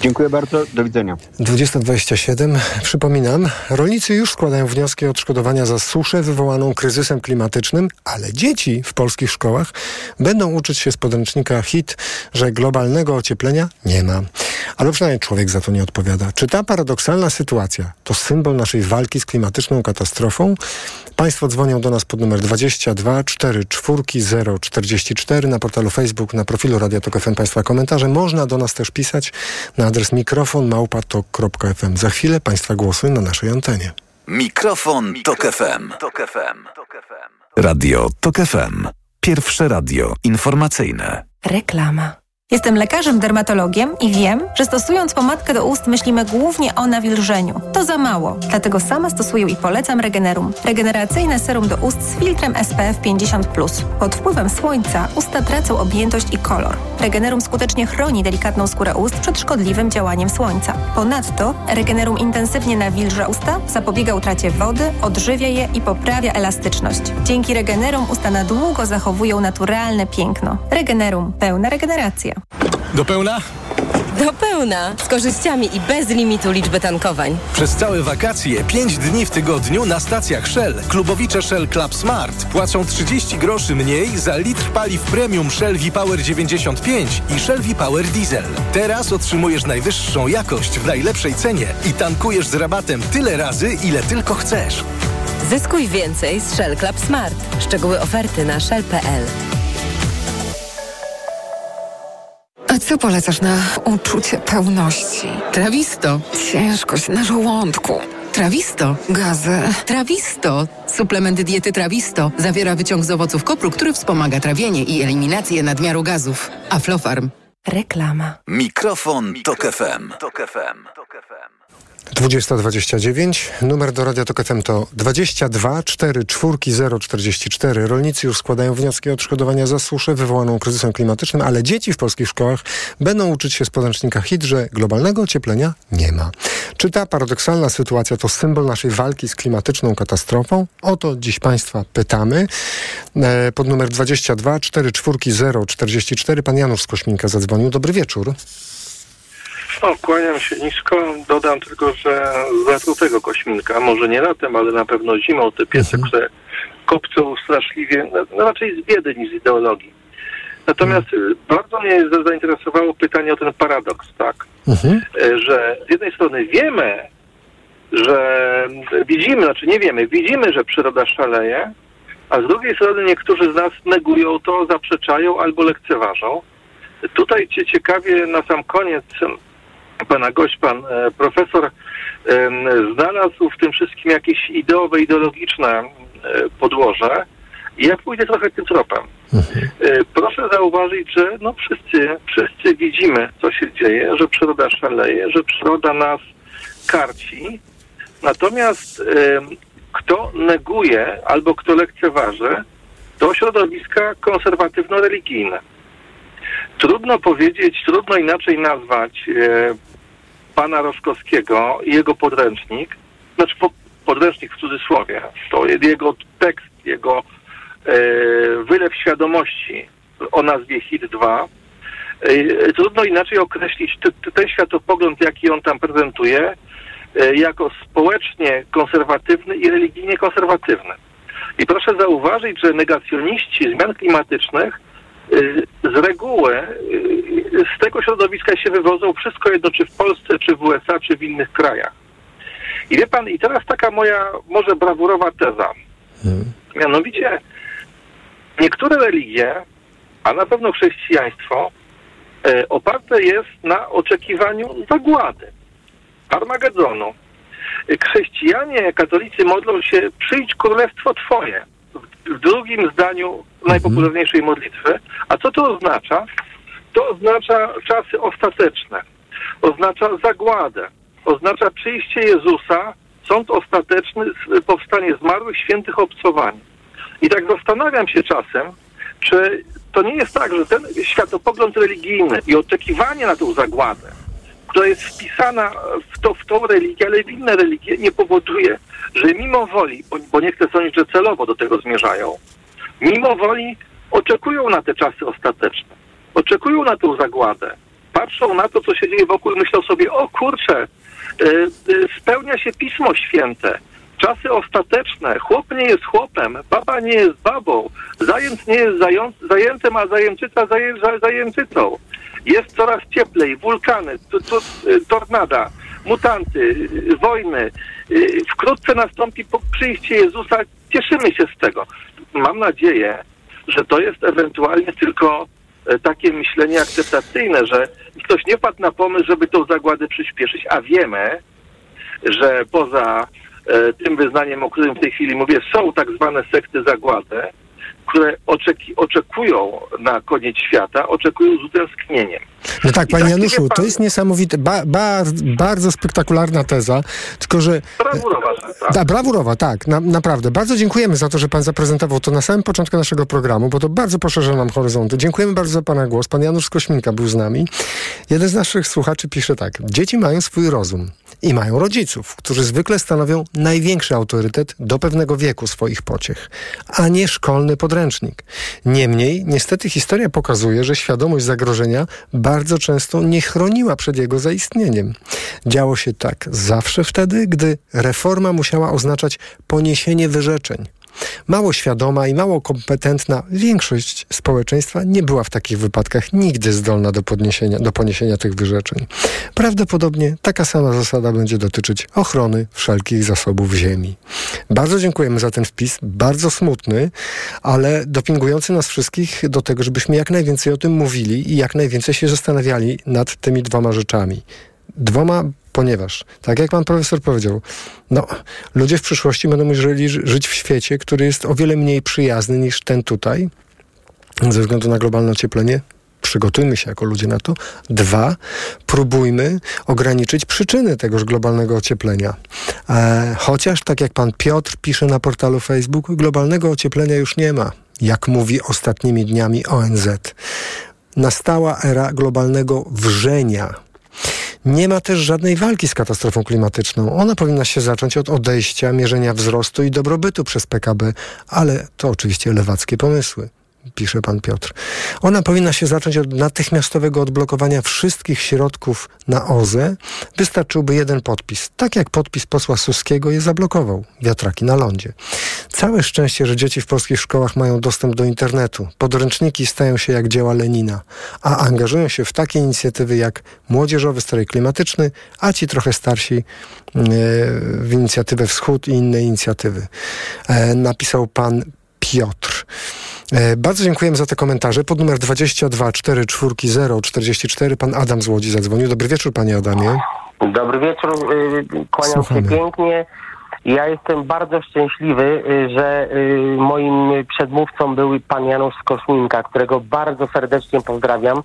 Dziękuję bardzo, do widzenia. 2027. Przypominam, rolnicy już składają wnioski o odszkodowania za suszę wywołaną kryzysem klimatycznym, ale dzieci w polskich szkołach będą uczyć się z podręcznika HIT, że globalnego ocieplenia nie ma. ale przynajmniej człowiek za to nie odpowiada. Czy ta paradoksalna sytuacja to symbol naszej walki z klimatyczną katastrofą? Państwo dzwonią do nas pod numer 22 44 044 na portalu Facebook, na profilu Radio Tok FM Państwa komentarze. Można do nas też pisać na adres mikrofon małpatok.fm. Za chwilę Państwa głosy na naszej antenie. Mikrofon, Tok FM. Radio Tok FM. Pierwsze radio informacyjne. Reklama. Jestem lekarzem dermatologiem i wiem, że stosując pomadkę do ust myślimy głównie o nawilżeniu. To za mało, dlatego sama stosuję i polecam Regenerum. Regeneracyjne serum do ust z filtrem SPF 50+. Pod wpływem słońca usta tracą objętość i kolor. Regenerum skutecznie chroni delikatną skórę ust przed szkodliwym działaniem słońca. Ponadto Regenerum intensywnie nawilża usta, zapobiega utracie wody, odżywia je i poprawia elastyczność. Dzięki Regenerum usta na długo zachowują naturalne piękno. Regenerum. Pełna regeneracja. Do pełna? Do pełna, z korzyściami i bez limitu liczby tankowań. Przez całe wakacje, 5 dni w tygodniu na stacjach Shell. Klubowicze Shell Club Smart płacą 30 groszy mniej za litr paliw premium Shell V-Power 95 i Shell V-Power Diesel. Teraz otrzymujesz najwyższą jakość w najlepszej cenie i tankujesz z rabatem tyle razy, ile tylko chcesz. Zyskuj więcej z Shell Club Smart. Szczegóły oferty na shell.pl. A co polecasz na uczucie pełności? Trawisto. Ciężkość na żołądku. Trawisto. Gazy. Trawisto. Suplement diety Trawisto zawiera wyciąg z owoców kopru, który wspomaga trawienie i eliminację nadmiaru gazów. Aflofarm. Reklama. Mikrofon, Tok FM. 2029. Numer do Radia Tok FM to 22 4 4 0 44. Rolnicy już składają wnioski o odszkodowania za suszę wywołaną kryzysem klimatycznym, ale dzieci w polskich szkołach będą uczyć się z podręcznika HIT, że globalnego ocieplenia nie ma. Czy ta paradoksalna sytuacja to symbol naszej walki z klimatyczną katastrofą? O to dziś Państwa pytamy. E, pod numer 22 4 4 0 44 pan Janusz z Kośminka zadzwonił. Dobry wieczór. O, kłaniam się nisko. Dodam tylko, że zatrutego kośminka, może nie latem, ale na pewno zimą, te piece, które kopcą straszliwie, no, raczej z biedy niż z ideologii. Natomiast y, bardzo mnie zainteresowało pytanie o ten paradoks, tak? Y, Że z jednej strony wiemy, że widzimy, znaczy nie wiemy, widzimy, że przyroda szaleje, a z drugiej strony niektórzy z nas negują to, zaprzeczają albo lekceważą. Tutaj cię ciekawie na sam koniec pana gość, pan e, profesor znalazł w tym wszystkim jakieś ideowe, ideologiczne e, podłoże. Ja pójdę trochę tym tropem. E, Proszę zauważyć, że no wszyscy, wszyscy widzimy, co się dzieje, że przyroda szaleje, że przyroda nas karci. Natomiast kto neguje albo kto lekceważy, to środowiska konserwatywno-religijne. Trudno powiedzieć, trudno inaczej nazwać pana Roszkowskiego i jego podręcznik, znaczy po, podręcznik w cudzysłowie, to jego tekst, jego e, wylew świadomości o nazwie HIT 2. E, trudno inaczej określić t, t, ten światopogląd, jaki on tam prezentuje, e, jako społecznie konserwatywny i religijnie konserwatywny. I proszę zauważyć, że negacjoniści zmian klimatycznych z reguły y, z tego środowiska się wywodzą wszystko jedno, czy w Polsce, czy w USA, czy w innych krajach. I wie pan, i teraz taka moja może brawurowa teza. Mianowicie niektóre religie, a na pewno chrześcijaństwo, e, oparte jest na oczekiwaniu zagłady, Armagedonu. Chrześcijanie, katolicy modlą się przyjdź królestwo Twoje w, drugim zdaniu najpopularniejszej modlitwy. A co to oznacza? To oznacza czasy ostateczne, oznacza zagładę, oznacza przyjście Jezusa, sąd ostateczny, powstanie zmarłych, świętych obcowanie. I tak zastanawiam się czasem, czy to nie jest tak, że ten światopogląd religijny i oczekiwanie na tą zagładę, która jest wpisana w, to, w tą religię, ale w inne religie, nie powoduje, że mimo woli, bo, nie chcę sądzić, że celowo do tego zmierzają, mimo woli oczekują na te czasy ostateczne, oczekują na tą zagładę, patrzą na to, co się dzieje wokół i myślą sobie, o kurczę, y, y, spełnia się Pismo Święte, czasy ostateczne, chłop nie jest chłopem, baba nie jest babą, zajęc nie jest zając, zajęcem, a zajęczyca zaję, za- zajęczycą. Jest coraz cieplej, wulkany, tu, tornada, mutanty, wojny. Y, Wkrótce nastąpi przyjście Jezusa. Cieszymy się z tego. Mam nadzieję, że to jest ewentualnie tylko e, takie myślenie akceptacyjne, że ktoś nie padł na pomysł, żeby tą zagładę przyspieszyć, a wiemy, że poza e, tym wyznaniem, o którym w tej chwili mówię, są tak zwane sekty zagłady, które oczeki, oczekują na koniec świata, oczekują z utęsknieniem. No tak, I panie tak Januszu, to jest niesamowite, ba, ba, bardzo spektakularna teza, tylko że... Brawurowa, tak. Da, brawurowa, tak, na, naprawdę. Bardzo dziękujemy za to, że pan zaprezentował to na samym początku naszego programu, bo to bardzo poszerza nam horyzonty. Dziękujemy bardzo za pana głos. Pan Janusz Kośminka był z nami. Jeden z naszych słuchaczy pisze tak. Dzieci mają swój rozum i mają rodziców, którzy zwykle stanowią największy autorytet do pewnego wieku swoich pociech, a nie szkolny podręcznik. Niemniej, niestety historia pokazuje, że świadomość zagrożenia bardzo często nie chroniła przed jego zaistnieniem. Działo się tak zawsze wtedy, gdy reforma musiała oznaczać poniesienie wyrzeczeń. Mało świadoma i mało kompetentna większość społeczeństwa nie była w takich wypadkach nigdy zdolna do, podniesienia, do poniesienia tych wyrzeczeń. Prawdopodobnie taka sama zasada będzie dotyczyć ochrony wszelkich zasobów ziemi. Bardzo dziękujemy za ten wpis, bardzo smutny, ale dopingujący nas wszystkich do tego, żebyśmy jak najwięcej o tym mówili i jak najwięcej się zastanawiali nad tymi dwoma rzeczami. Dwoma, ponieważ, tak jak pan profesor powiedział, no, ludzie w przyszłości będą musieli ży- żyć w świecie, który jest o wiele mniej przyjazny niż ten tutaj, ze względu na globalne ocieplenie. Przygotujmy się jako ludzie na to. Dwa, próbujmy ograniczyć przyczyny tegoż globalnego ocieplenia. E, chociaż, tak jak pan Piotr pisze na portalu Facebook, globalnego ocieplenia już nie ma, jak mówi ostatnimi dniami ONZ. Nastała era globalnego wrzenia. Nie ma też żadnej walki z katastrofą klimatyczną. Ona powinna się zacząć od odejścia, mierzenia wzrostu i dobrobytu przez PKB, ale to oczywiście lewackie pomysły. Pisze pan Piotr. Ona powinna się zacząć od natychmiastowego odblokowania wszystkich środków na OZE. Wystarczyłby jeden podpis. Tak jak podpis posła Suskiego je zablokował. Wiatraki na lądzie. Całe szczęście, że dzieci w polskich szkołach mają dostęp do internetu. Podręczniki stają się jak dzieła Lenina, a angażują się w takie inicjatywy jak Młodzieżowy Strajk Klimatyczny, a ci trochę starsi e, w inicjatywę Wschód i inne inicjatywy. E, Napisał pan Piotr. E, Bardzo dziękujemy za te komentarze. Pod numer 22 44 44 pan Adam z Łodzi zadzwonił. Dobry wieczór, panie Adamie. Dobry wieczór, y, kłaniam Słuchamy. się pięknie. Ja jestem bardzo szczęśliwy, y, że y, moim przedmówcą był pan Janusz Skoszminka, którego bardzo serdecznie pozdrawiam,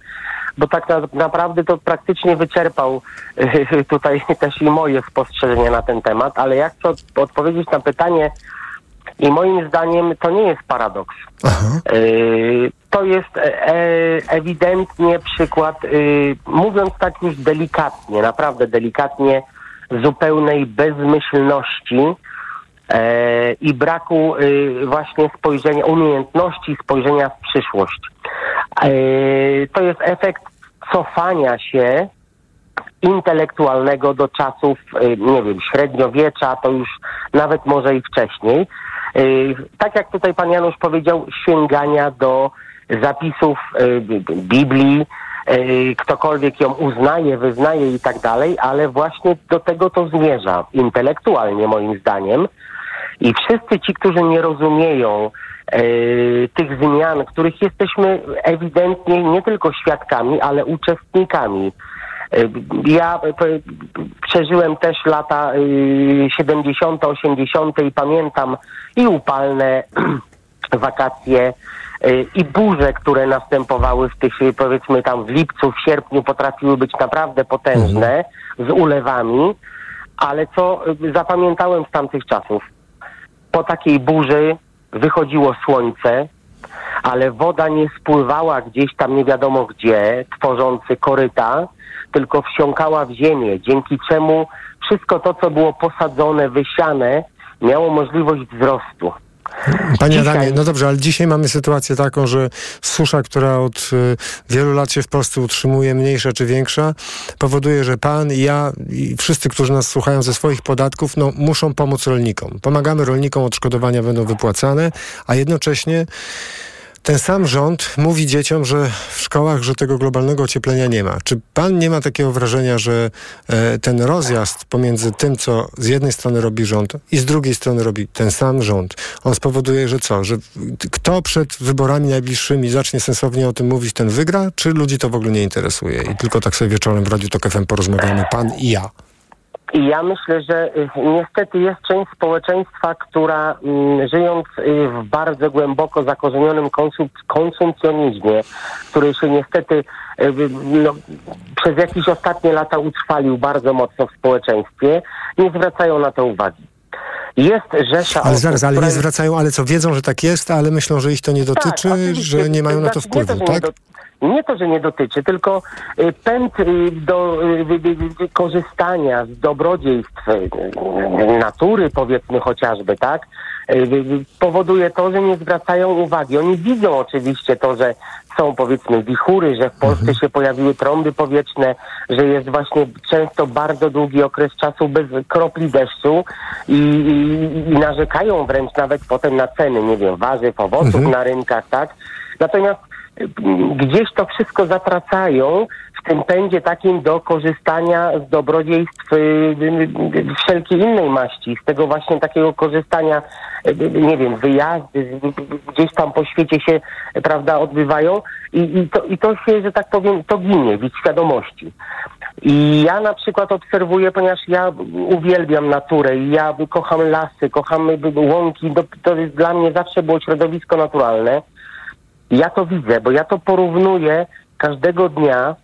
bo tak na, naprawdę to praktycznie wyczerpał tutaj też i moje spostrzeżenia na ten temat, ale ja chcę od, odpowiedzieć na pytanie i moim zdaniem to nie jest paradoks. Yy, To jest e, e, ewidentnie przykład, yy, mówiąc tak już delikatnie, naprawdę delikatnie, zupełnej bezmyślności e, i braku yy, właśnie spojrzenia, umiejętności spojrzenia w przyszłość. To jest efekt cofania się intelektualnego do czasów, y, nie wiem, średniowiecza, to już nawet może i wcześniej. Y, Tak jak tutaj pan Janusz powiedział, sięgania do zapisów y, Biblii, y, ktokolwiek ją uznaje, wyznaje i tak dalej, ale właśnie do tego to zmierza intelektualnie moim zdaniem. I wszyscy ci, którzy nie rozumieją e, tych zmian, których jesteśmy ewidentnie nie tylko świadkami, ale uczestnikami. E, Ja e, przeżyłem też lata e, 70., 80. i pamiętam i upalne wakacje i burze, które następowały w tych, powiedzmy tam w lipcu, w sierpniu potrafiły być naprawdę potężne, z ulewami, ale co zapamiętałem z tamtych czasów? Po takiej burzy wychodziło słońce, ale woda nie spływała gdzieś tam nie wiadomo gdzie, tworzący koryta, tylko wsiąkała w ziemię, dzięki czemu wszystko to, co było posadzone, wysiane, miało możliwość wzrostu. Panie Dzisiaj- Adamie, no dobrze, ale dzisiaj mamy sytuację taką, że susza, która od y, wielu lat się w Polsce utrzymuje, mniejsza czy większa, powoduje, że pan i ja i wszyscy, którzy nas słuchają ze swoich podatków, no muszą pomóc rolnikom. Pomagamy rolnikom, odszkodowania będą wypłacane, a jednocześnie ten sam rząd mówi dzieciom, że w szkołach, że tego globalnego ocieplenia nie ma. Czy pan nie ma takiego wrażenia, że e, ten rozjazd pomiędzy tym, co z jednej strony robi rząd i z drugiej strony robi ten sam rząd, on spowoduje, że co? Że kto przed wyborami najbliższymi zacznie sensownie o tym mówić, ten wygra? Czy ludzi to w ogóle nie interesuje? I tylko tak sobie wieczorem w Radiu Tok FM porozmawiamy, pan i ja. I ja myślę, że y, niestety jest część społeczeństwa, która mm, żyjąc y, w bardzo głęboko zakorzenionym konsum konsumpcjonizmie, który się niestety y, no, przez jakieś ostatnie lata utrwalił bardzo mocno w społeczeństwie, nie zwracają na to uwagi. Jest rzesza Ale zaraz, ale nie zwracają, ale co, wiedzą, że tak jest, ale myślą, że ich to nie dotyczy, Tak, że nie mają na to Znaczy, wpływu, tak? Nie, to, że nie dotyczy, tylko y, pęd y, do y, korzystania z dobrodziejstw natury, powiedzmy chociażby, tak? Powoduje to, że nie zwracają uwagi. Oni widzą oczywiście to, że są powiedzmy wichury, że w Polsce się pojawiły trąby powietrzne, że jest właśnie często bardzo długi okres czasu bez kropli deszczu i, i, i narzekają wręcz nawet potem na ceny, nie wiem, warzyw, owoców Mhm. na rynkach, tak? Natomiast gdzieś to wszystko zatracają w tym pędzie takim do korzystania z dobrodziejstw y, y, y, wszelkiej innej maści, z tego właśnie takiego korzystania, nie wiem, wyjazdy gdzieś tam po świecie się, prawda, odbywają i, i, to, i to się, że tak powiem, to ginie w ich świadomości. I ja na przykład obserwuję, ponieważ ja uwielbiam naturę i ja kocham lasy, kocham łąki, to, to jest dla mnie zawsze było środowisko naturalne. Ja to widzę, bo ja to porównuję każdego dnia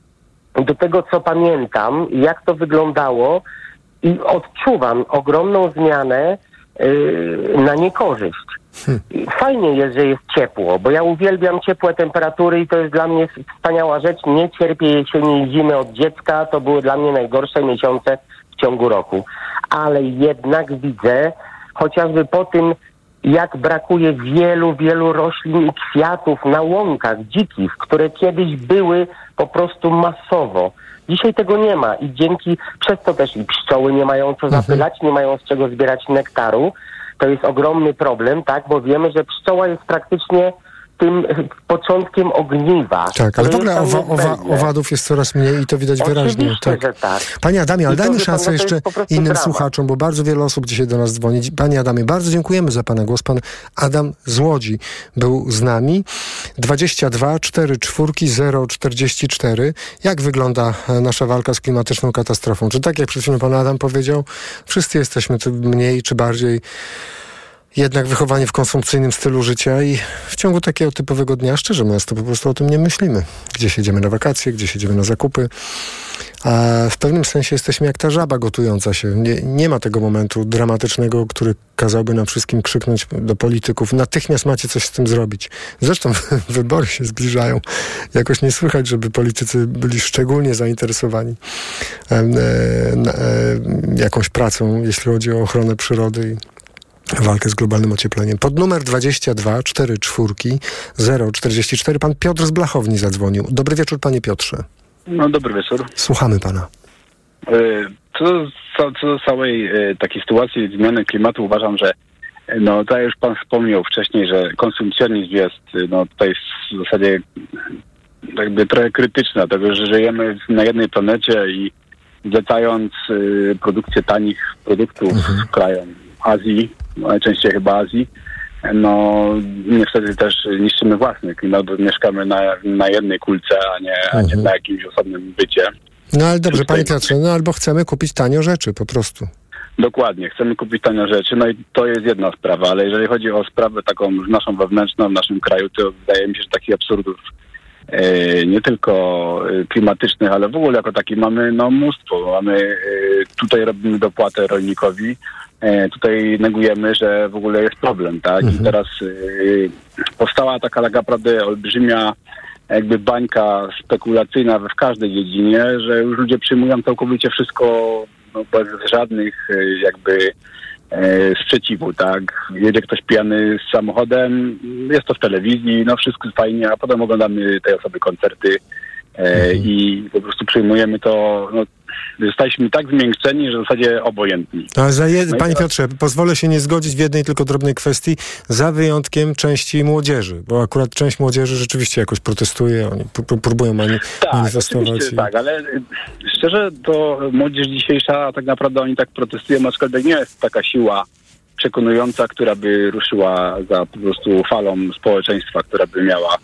do tego, co pamiętam, jak to wyglądało i odczuwam ogromną zmianę yy, na niekorzyść. I Fajnie jest, że jest ciepło, bo ja uwielbiam ciepłe temperatury i to jest dla mnie wspaniała rzecz. Nie cierpię jesieni i zimy od dziecka, to były dla mnie najgorsze miesiące w ciągu roku. Ale jednak widzę, chociażby po tym, jak brakuje wielu, wielu roślin i kwiatów na łąkach dzikich, które kiedyś były po prostu masowo. Dzisiaj tego nie ma i dzięki, przez to też i pszczoły nie mają co zapylać, nie mają z czego zbierać nektaru. To jest ogromny problem, tak, bo wiemy, że pszczoła jest praktycznie tym początkiem ogniwa. Tak, ale w ogóle owa, owa, owadów jest coraz mniej i to widać wyraźnie. Oczywiście, Tak. że tak. Panie Adamie, ale I dajmy szansę jeszcze innym dramat. słuchaczom, bo bardzo wiele osób dzisiaj do nas dzwoni. Panie Adamie, bardzo dziękujemy za Pana głos. Pan Adam z Łodzi był z nami. 22 4 4 0 44. Jak wygląda e, nasza walka z klimatyczną katastrofą? Czy tak jak przed chwilą Pan Adam powiedział, wszyscy jesteśmy mniej czy bardziej jednak wychowanie w konsumpcyjnym stylu życia i w ciągu takiego typowego dnia, szczerze mówiąc, to po prostu o tym nie myślimy. Gdzie siedziemy na wakacje, gdzie siedziemy na zakupy. A w pewnym sensie jesteśmy jak ta żaba gotująca się. Nie, nie ma tego momentu dramatycznego, który kazałby nam wszystkim krzyknąć do polityków. Natychmiast macie coś z tym zrobić. Zresztą wybory się zbliżają. Jakoś nie słychać, żeby politycy byli szczególnie zainteresowani e, e, e, jakąś pracą, jeśli chodzi o ochronę przyrody i walkę z globalnym ociepleniem. Pod numer 22 44 044 pan Piotr z Blachowni zadzwonił. Dobry wieczór, panie Piotrze. No dobry wieczór. Słuchamy pana. E, Co do, co, co do całej e, takiej sytuacji zmiany klimatu uważam, że e, no jak już pan wspomniał wcześniej, że konsumpcjonizm jest no tutaj w zasadzie jakby trochę krytyczny, dlatego że żyjemy na jednej planecie i zlecając produkcję tanich produktów krajom Azji, najczęściej chyba Azji, no niestety też niszczymy własny klimat, bo mieszkamy na, na jednej kulce, a nie, a nie na jakimś osobnym bycie. No ale dobrze, panie Piotrze, no albo chcemy kupić tanio rzeczy po prostu. Dokładnie, chcemy kupić tanio rzeczy, no i to jest jedna sprawa, ale jeżeli chodzi o sprawę taką naszą wewnętrzną w naszym kraju, to wydaje mi się, że takich absurdów e, nie tylko e, klimatycznych, ale w ogóle jako taki mamy no mnóstwo. Mamy, e, tutaj robimy dopłatę rolnikowi, tutaj negujemy, że w ogóle jest problem, tak? I teraz e, powstała taka tak naprawdę olbrzymia jakby bańka spekulacyjna w każdej dziedzinie, że już ludzie przyjmują całkowicie wszystko no, bez żadnych e, jakby e, sprzeciwu, tak? Jedzie ktoś pijany z samochodem, jest to w telewizji, no wszystko fajnie, a potem oglądamy tej osoby koncerty e, i po prostu przyjmujemy to no, jesteśmy tak zmiękczeni, że w zasadzie obojętni. A za je, No panie Piotrze, pozwolę się nie zgodzić w jednej tylko drobnej kwestii, za wyjątkiem części młodzieży, bo akurat część młodzieży rzeczywiście jakoś protestuje, oni próbują mani- Tak, manifestować. i- tak, ale y, szczerze to młodzież dzisiejsza tak naprawdę oni tak protestują, aczkolwiek nie jest taka siła przekonująca, która by ruszyła za po prostu falą społeczeństwa, która by miała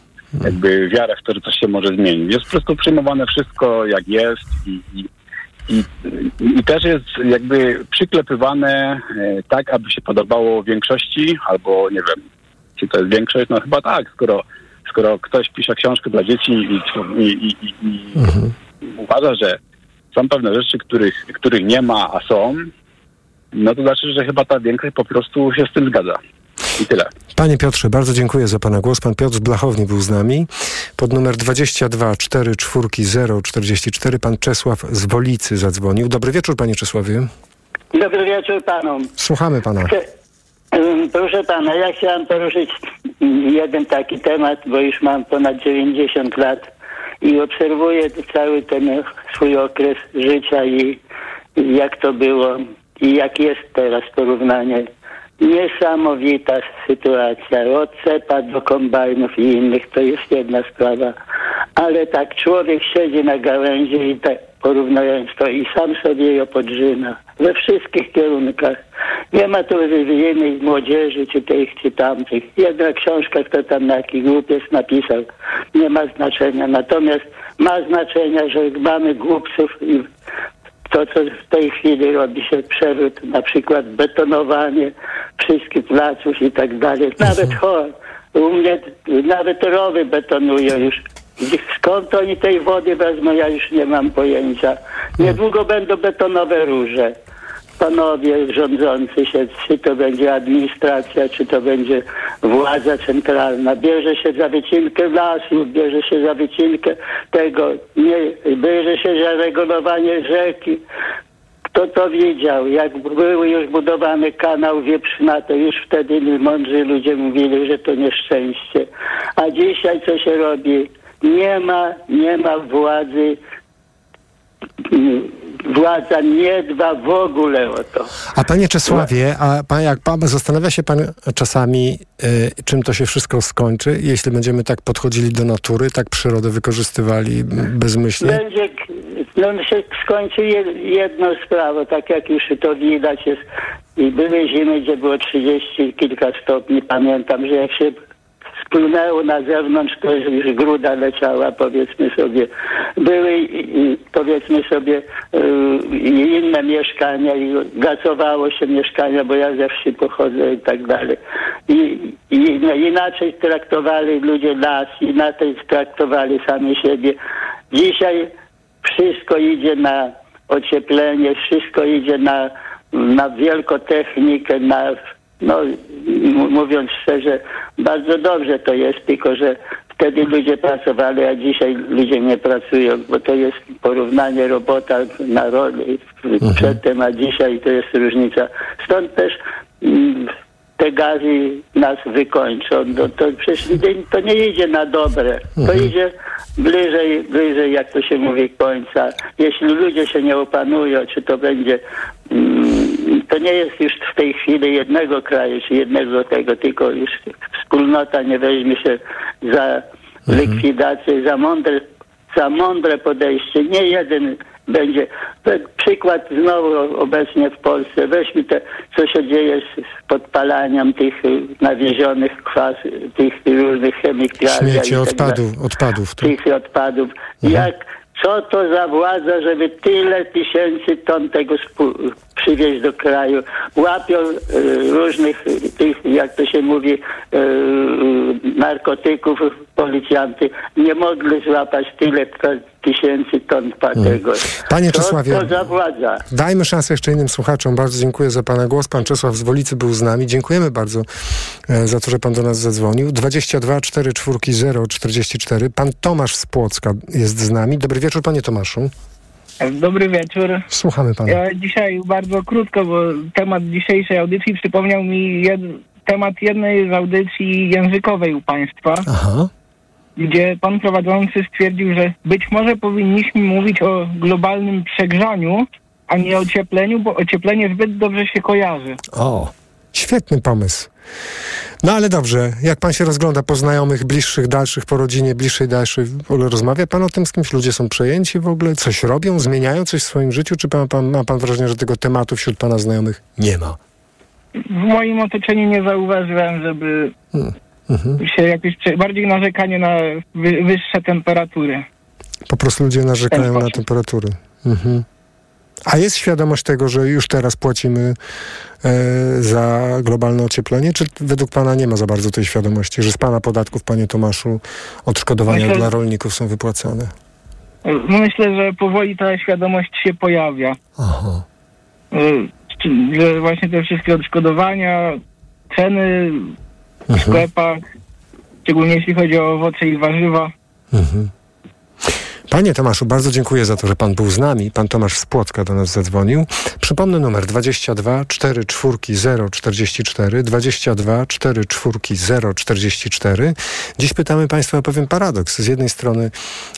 jakby wiarę w to, że coś się może zmienić. Jest po prostu przyjmowane wszystko jak jest i, i, i, i też jest jakby przyklepywane e, tak, aby się podobało większości, albo nie wiem, czy to jest większość, no chyba tak, skoro, skoro ktoś pisze książkę dla dzieci i, i, i, i uważa, że są pewne rzeczy, których, których nie ma, a są, no to znaczy, że chyba ta większość po prostu się z tym zgadza. I tyle. Panie Piotrze, bardzo dziękuję za Pana głos. Pan Piotr z Blachowni był z nami. Pod numer 22 44 044 pan Czesław z Wolicy zadzwonił. Dobry wieczór, panie Czesławie. Dobry wieczór panom. Słuchamy pana. Proszę pana, ja chciałem poruszyć mm, jeden taki temat, bo już mam ponad 90 lat i obserwuję cały ten swój okres życia i jak to było i jak jest teraz porównanie. Niesamowita sytuacja. Od cepa do kombajnów i innych to jest jedna sprawa. Ale tak człowiek siedzi na gałęzi i tak porównując to i sam sobie je podżyna. We wszystkich kierunkach. Nie ma tu winy młodzieży, czy tych, czy tamtych. Jedna książka, kto tam na jaki głupiec napisał, nie ma znaczenia. Natomiast ma znaczenie, że mamy głupców i to, co w tej chwili robi się przewrót, na przykład betonowanie wszystkich placów i tak dalej. Nawet cho, u mnie nawet rowy betonują już. Skąd oni tej wody wezmą, ja już nie mam pojęcia. Niedługo będą betonowe róże. Panowie rządzący się, czy to będzie administracja, czy to będzie władza centralna, bierze się za wycinkę lasu, bierze się za wycinkę tego, nie, bierze się za regulowanie rzeki. Kto to widział? Jak był już budowany kanał Wieprzyna, to już wtedy mądrzy ludzie mówili, że to nieszczęście. A dzisiaj co się robi? Nie ma, nie ma władzy. Władza nie dba w ogóle o to. A panie Czesławie, a pan, jak pan, zastanawia się pan czasami, y, czym to się wszystko skończy, jeśli będziemy tak podchodzili do natury, tak przyrodę wykorzystywali bezmyślnie? Będzie, no się skończy jed- jedną sprawą, tak jak już to widać jest. I były zimy, gdzie było 30 kilka stopni. Pamiętam, że jak się spłynęło na zewnątrz, to już gruda leciała, powiedzmy sobie. Były, powiedzmy sobie, y, inne mieszkania i gasowało się mieszkania, bo ja ze wsi pochodzę i tak dalej. I, i inaczej traktowali ludzie las, inaczej traktowali sami siebie. Dzisiaj wszystko idzie na ocieplenie, wszystko idzie na, na wielkotechnikę, na, no mówiąc szczerze, bardzo dobrze to jest, tylko że wtedy ludzie pracowali, a dzisiaj ludzie nie pracują, bo to jest porównanie robota na rolę przedtem, a dzisiaj to jest różnica. Stąd też mm, te gazy nas wykończą. No, to przecież to nie idzie na dobre. To idzie bliżej, bliżej, jak to się mówi, końca. Jeśli ludzie się nie opanują, czy to będzie... To nie jest już w tej chwili jednego kraju, czy jednego tego, tylko już wspólnota nie weźmie się za likwidację, za mądre, za mądre podejście. Nie jeden będzie. Przykład znowu obecnie w Polsce. Weźmy te, co się dzieje z, podpalaniem tych y, nawiezionych kwas, tych różnych chemikaliów. Śmieci, tak odpadów, odpadów. To. tych odpadów. Jak, co to za władza, żeby tyle tysięcy ton tego przywieźć do kraju? Łapią e, różnych tych, jak to się mówi, e, narkotyków policjanty. Nie mogli złapać tyle tysięcy ton pa- tego. Panie Czesławie, to za władza? Dajmy szansę jeszcze innym słuchaczom. Bardzo dziękuję za Pana głos. Pan Czesław z Wolicy był z nami. Dziękujemy bardzo e, za to, że Pan do nas zadzwonił. 22 44 44. Pan Tomasz z Płocka jest z nami. Dobry wieczór, Panie Tomaszu. Dobry wieczór. Słuchamy Pana. Ja dzisiaj bardzo krótko, bo temat dzisiejszej audycji przypomniał mi jed, temat jednej z audycji językowej u Państwa. Aha. gdzie pan prowadzący stwierdził, że być może powinniśmy mówić o globalnym przegrzaniu, a nie ociepleniu, bo ocieplenie zbyt dobrze się kojarzy. O, świetny pomysł. No ale dobrze, jak pan się rozgląda po znajomych, bliższych, dalszych, po rodzinie, bliższej, dalszej, w ogóle rozmawia pan o tym z kimś? Ludzie są przejęci w ogóle? Coś robią? Zmieniają coś w swoim życiu? Czy pan, pan, ma pan wrażenie, że tego tematu wśród pana znajomych nie ma? W moim otoczeniu nie zauważyłem, żeby Hmm. Mhm. się jakieś bardziej narzekanie na wy, wyższe temperatury. Po prostu ludzie narzekają na temperatury. Mhm. A jest świadomość tego, że już teraz płacimy za globalne ocieplenie? Czy według pana nie ma za bardzo tej świadomości, że z pana podatków, panie Tomaszu, odszkodowania Myślę, dla rolników są wypłacane? Myślę, że powoli ta świadomość się pojawia. Aha. Y, Że właśnie te wszystkie odszkodowania, ceny w Mhm. sklepach, szczególnie jeśli chodzi o owoce i warzywa. Mhm. Panie Tomaszu, bardzo dziękuję za to, że pan był z nami. Pan Tomasz z Płocka do nas zadzwonił. Przypomnę numer 22 44 044 22 44 044. Dziś pytamy państwa o pewien paradoks. Z jednej strony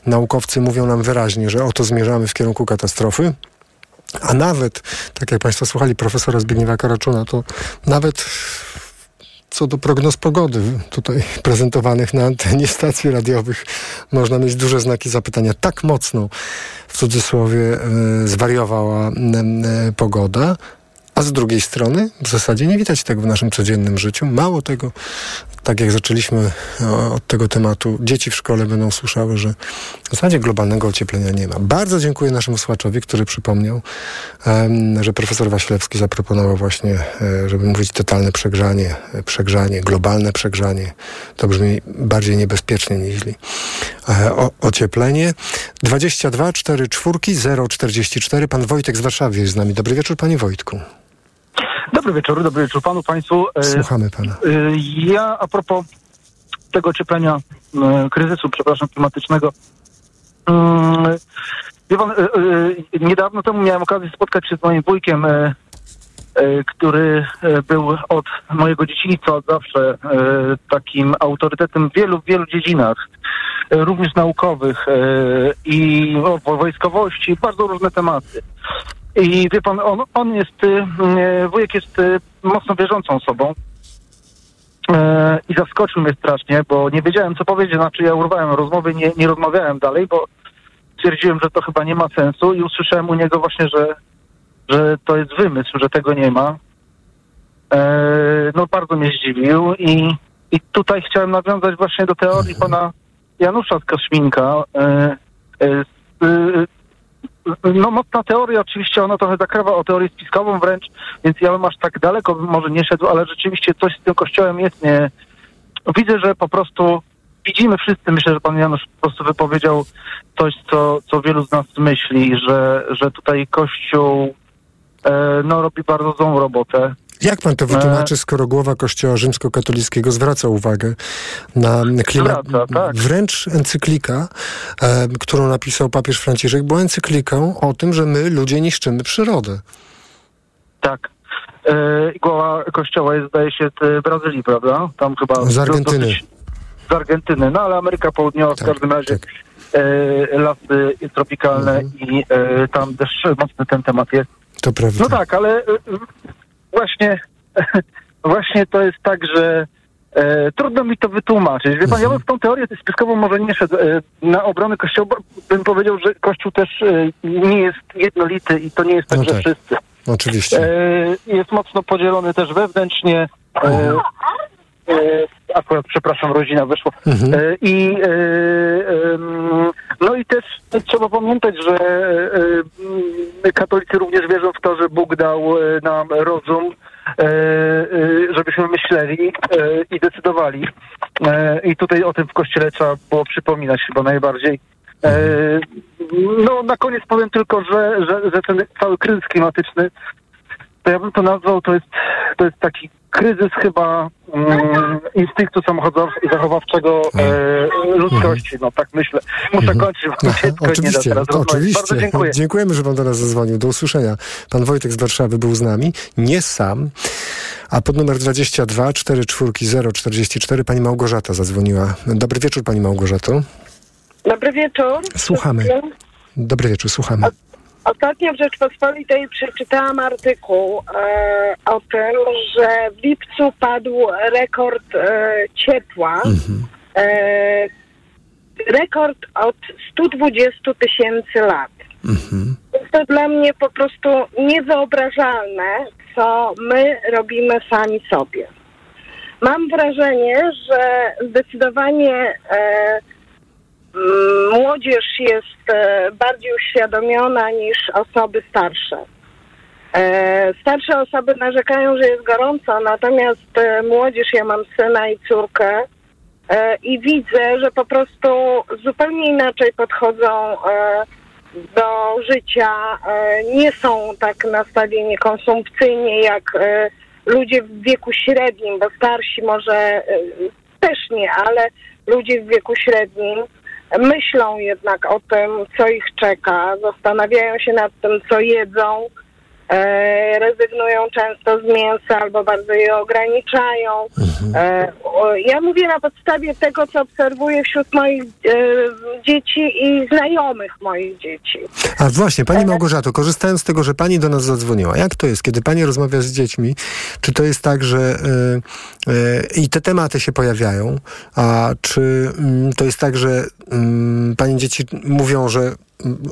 naukowcy mówią nam wyraźnie, że oto zmierzamy w kierunku katastrofy. A nawet, tak jak Państwo słuchali profesora Zbigniewa Karaczuna, to nawet co do prognoz pogody tutaj prezentowanych na antenie stacji radiowych można mieć duże znaki zapytania. Tak mocno w cudzysłowie e, zwariowała pogoda, a z drugiej strony w zasadzie nie widać tego w naszym codziennym życiu. Mało tego, tak jak zaczęliśmy o, od tego tematu, dzieci w szkole będą słyszały, że w zasadzie globalnego ocieplenia nie ma. Bardzo dziękuję naszemu słuchaczowi, który przypomniał, że profesor Wasilewski zaproponował właśnie, e, żeby mówić totalne przegrzanie, przegrzanie, globalne przegrzanie. To brzmi bardziej niebezpiecznie niż e, o, ocieplenie. 22 4 4 044. Pan Wojtek z Warszawy jest z nami. Dobry wieczór, panie Wojtku. Dobry wieczór, dobry wieczór panu, państwu. E, Słuchamy pana. e, Ja a propos tego ocieplenia, e, kryzysu, przepraszam, klimatycznego. mm, Wie pan, niedawno temu miałem okazję spotkać się z moim wujkiem, który był od mojego dzieciństwa od zawsze takim autorytetem w wielu, wielu dziedzinach, również naukowych i wojskowości, bardzo różne tematy. I wie pan, on, on jest, y, y, wujek jest y, mocno wierzącą osobą. E, I zaskoczył mnie strasznie, bo nie wiedziałem, co powiedzieć. Znaczy, ja urwałem rozmowy, nie, nie rozmawiałem dalej, bo stwierdziłem, że to chyba nie ma sensu i usłyszałem u niego właśnie, że, że to jest wymysł, że tego nie ma. E, no, bardzo mnie zdziwił i, i tutaj chciałem nawiązać właśnie do teorii pana Janusza z Kośminka. No mocna teoria, oczywiście ona trochę zakrawa o teorię spiskową wręcz, więc ja bym aż tak daleko może nie szedł, ale rzeczywiście coś z tym kościołem jest nie... Widzę, że po prostu widzimy wszyscy, myślę, że pan Janusz po prostu wypowiedział coś, co, co wielu z nas myśli, że, że tutaj kościół e, no, robi bardzo złą robotę. Jak pan to wytłumaczy, skoro głowa Kościoła Rzymskokatolickiego zwraca uwagę na klimat? Zwraca, tak. Wręcz encyklika, e, którą napisał papież Franciszek, była encykliką o tym, że my, ludzie, niszczymy przyrodę. Tak. E, głowa kościoła jest, zdaje się, z Brazylii, prawda? Tam chyba... Z Argentyny. dosyć- Z Argentyny, no ale Ameryka Południowa w każdym razie e, lasy tropikalne i e, tam też mocny ten temat jest. To prawda. No tak, ale e, właśnie, właśnie to jest tak, że e, trudno mi to wytłumaczyć. Wie pan, ja bym w tą teorię spiskową może nie szedł e, na obronę Kościoła, bo bym powiedział, że Kościół też e, nie jest jednolity i to nie jest tak, No że tak. wszyscy. Oczywiście. E, jest mocno podzielony też wewnętrznie. E, akurat, przepraszam, rodzina weszła. Mhm. E, I e, no i też trzeba pamiętać, że katolicy również wierzą w to, że Bóg dał nam rozum, żebyśmy myśleli i decydowali. I tutaj o tym w kościele trzeba było przypominać chyba najbardziej. E, no na koniec powiem tylko, że, że, że ten cały kryzys klimatyczny, to ja bym to nazwał, to jest, to jest taki kryzys chyba mm, instynktu samochodow- zachowawczego e, ludzkości. No tak myślę. Muszę kończyć, bo dziecko nie da Oczywiście, teraz oczywiście. Bardzo dziękuję. Dziękujemy, że pan do nas zadzwonił. Do usłyszenia. Pan Wojtek z Warszawy był z nami. Nie sam. A pod numer 22 440 44 pani Małgorzata zadzwoniła. Dobry wieczór pani Małgorzato. Dobry wieczór. Słuchamy. Dobry wieczór, słuchamy. Ostatnio w Rzeczpospolitej przeczytałam artykuł e, o tym, że w lipcu padł rekord e, ciepła. E, rekord od 120 tysięcy lat. Jest to dla mnie po prostu niewyobrażalne, co my robimy sami sobie. Mam wrażenie, że zdecydowanie e, młodzież jest e, bardziej uświadomiona niż osoby starsze. E, starsze osoby narzekają, że jest gorąco, natomiast e, młodzież, ja mam syna i córkę i widzę, że po prostu zupełnie inaczej podchodzą do życia, nie są tak nastawieni konsumpcyjnie jak ludzie w wieku średnim, bo starsi może też nie, ale ludzie w wieku średnim myślą jednak o tym, co ich czeka, zastanawiają się nad tym, co jedzą, e, rezygnują często z mięsa albo bardzo je ograniczają. E, o, ja mówię na podstawie tego, co obserwuję wśród moich e, dzieci i znajomych moich dzieci. A właśnie, pani Małgorzato, korzystając z tego, że pani do nas zadzwoniła, jak to jest, kiedy pani rozmawia z dziećmi, czy to jest tak, że y, y, i te tematy się pojawiają, a czy mm, to jest tak, że mm, pani dzieci mówią, że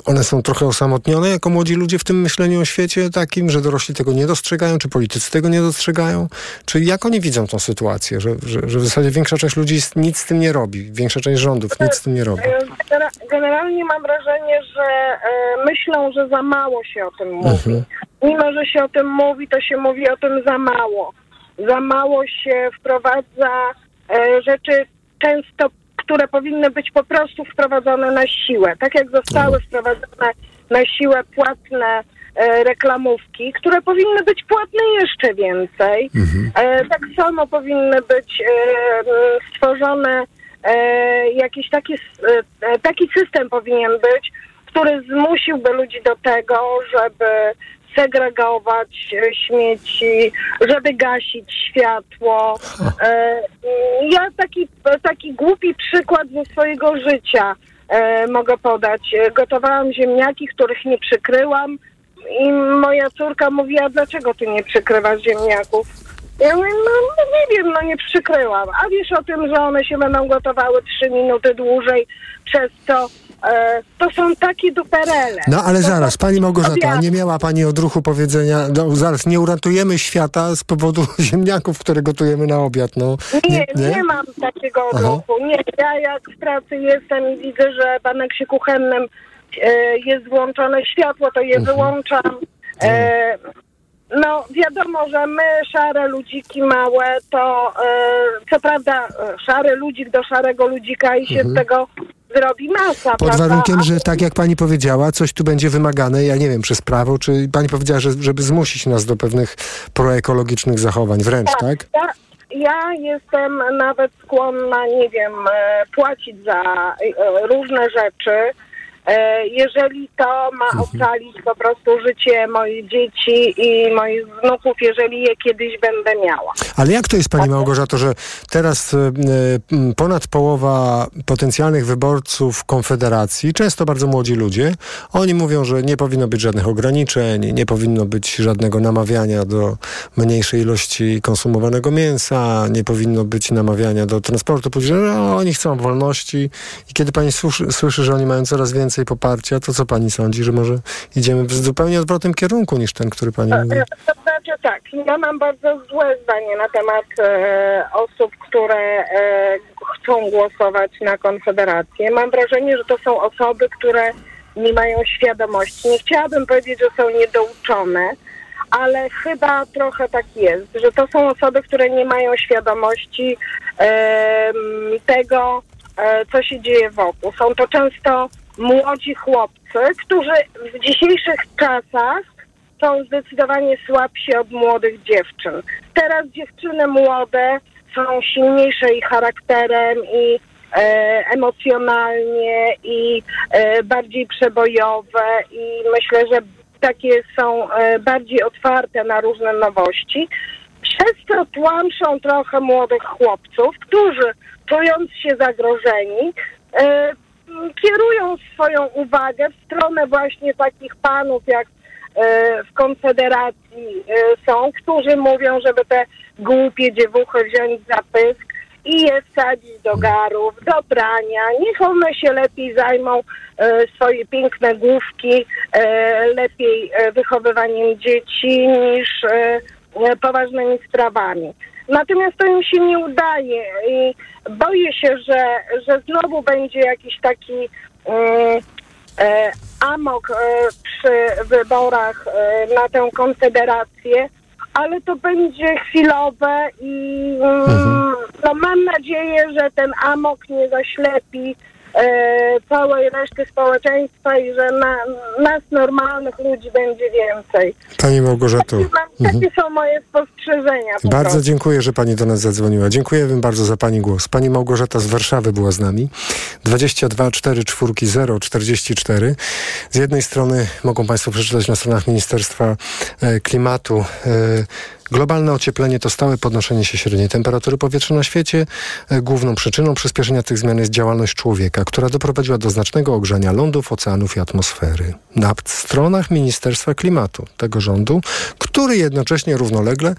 one są trochę osamotnione jako młodzi ludzie w tym myśleniu o świecie takim, że dorośli tego nie dostrzegają, czy politycy tego nie dostrzegają? Czy jak oni widzą tą sytuację, że, że, że w zasadzie większa część ludzi nic z tym nie robi, większa część rządów nic z tym nie robi? Genera- Generalnie mam wrażenie, że e, myślą, że za mało się o tym mówi. Mhm. Mimo, że się o tym mówi, to się mówi o tym za mało. Za mało się wprowadza e, rzeczy często, które powinny być po prostu wprowadzone na siłę. Tak jak zostały wprowadzone na siłę płatne e, reklamówki, które powinny być płatne jeszcze więcej. E, tak samo powinny być e, stworzone e, jakiś taki, e, e, taki system powinien być, który zmusiłby ludzi do tego, żeby segregować e, śmieci, żeby gasić światło. E, ja taki, taki głupi przykład ze swojego życia e, mogę podać. Gotowałam ziemniaki, których nie przykryłam i moja córka mówi, a dlaczego ty nie przykrywasz ziemniaków? Ja mówię, no, no nie wiem, no nie przykryłam. A wiesz o tym, że one się będą gotowały trzy minuty dłużej, przez co to są takie duperele. No ale To zaraz, pani Małgorzata, nie miała pani odruchu powiedzenia, no zaraz, nie uratujemy świata z powodu ziemniaków, które gotujemy na obiad, no. Nie, nie, mam takiego Aha. odruchu. Nie, ja jak w pracy jestem i widzę, że w aneksie kuchennym e, jest włączone światło, to je wyłączam. E, no wiadomo, że my, szare ludziki małe, to e, co prawda e, szary ludzik do szarego ludzika i się z tego zrobi masa, Pod prawda? warunkiem, że tak jak pani powiedziała, coś tu będzie wymagane, ja nie wiem, przez prawo, czy pani powiedziała, że, żeby zmusić nas do pewnych proekologicznych zachowań, wręcz, tak? Ja, ja jestem nawet skłonna, nie wiem, e, płacić za różne rzeczy, jeżeli to ma ocalić po prostu życie moich dzieci i moich wnuków, jeżeli je kiedyś będę miała. Ale jak to jest, pani Małgorzato, że teraz e, ponad połowa potencjalnych wyborców Konfederacji, często bardzo młodzi ludzie, oni mówią, że nie powinno być żadnych ograniczeń, nie powinno być żadnego namawiania do mniejszej ilości konsumowanego mięsa, nie powinno być namawiania do transportu publicznego. Oni chcą wolności i kiedy pani słyszy, słyszy, że oni mają coraz więcej poparcia, to co pani sądzi, że może idziemy w zupełnie odwrotnym kierunku niż ten, który pani mówi? E, To znaczy tak, ja mam bardzo złe zdanie na temat e, osób, które e, chcą głosować na Konfederację. Mam wrażenie, że to są osoby, które nie mają świadomości. Nie chciałabym powiedzieć, że są niedouczone, ale chyba trochę tak jest, że to są osoby, które nie mają świadomości em, tego, e, co się dzieje wokół. Są to często młodzi chłopcy, którzy w dzisiejszych czasach są zdecydowanie słabsi od młodych dziewczyn. Teraz dziewczyny młode są silniejsze i charakterem, i e, emocjonalnie, i e, bardziej przebojowe, i myślę, że takie są e, bardziej otwarte na różne nowości. Przez to tłamszą trochę młodych chłopców, którzy czując się zagrożeni, e, kierują swoją uwagę w stronę właśnie takich panów jak e, w Konfederacji e, są, którzy mówią, żeby te głupie dziewuchy wziąć za pysk i je wsadzić do garów, do prania. Niech one się lepiej zajmą e, swoje piękne główki, lepiej wychowywaniem dzieci niż poważnymi sprawami. Natomiast to im się nie udaje i boję się, że, że znowu będzie jakiś taki mm, e, amok e, przy wyborach e, na tę konfederację, ale to będzie chwilowe i mm, no, mam nadzieję, że ten amok nie zaślepi e, całej reszty społeczeństwa i że na, nas normalnych ludzi będzie więcej. Pani Małgorzato. Mam, takie są moje spostrzeżenia. po Bardzo prostu. dziękuję, że pani do nas zadzwoniła. Dziękujemy bardzo za pani głos. Pani Małgorzata z Warszawy była z nami. 22 4 4 0 44. Z jednej strony mogą państwo przeczytać na stronach Ministerstwa e, Klimatu e, Globalne ocieplenie to stałe podnoszenie się średniej temperatury powietrza na świecie. E, Główną przyczyną przyspieszenia tych zmian jest działalność człowieka, która doprowadziła do znacznego ogrzania lądów, oceanów i atmosfery. Na stronach Ministerstwa Klimatu tego rządu, który jednocześnie równolegle,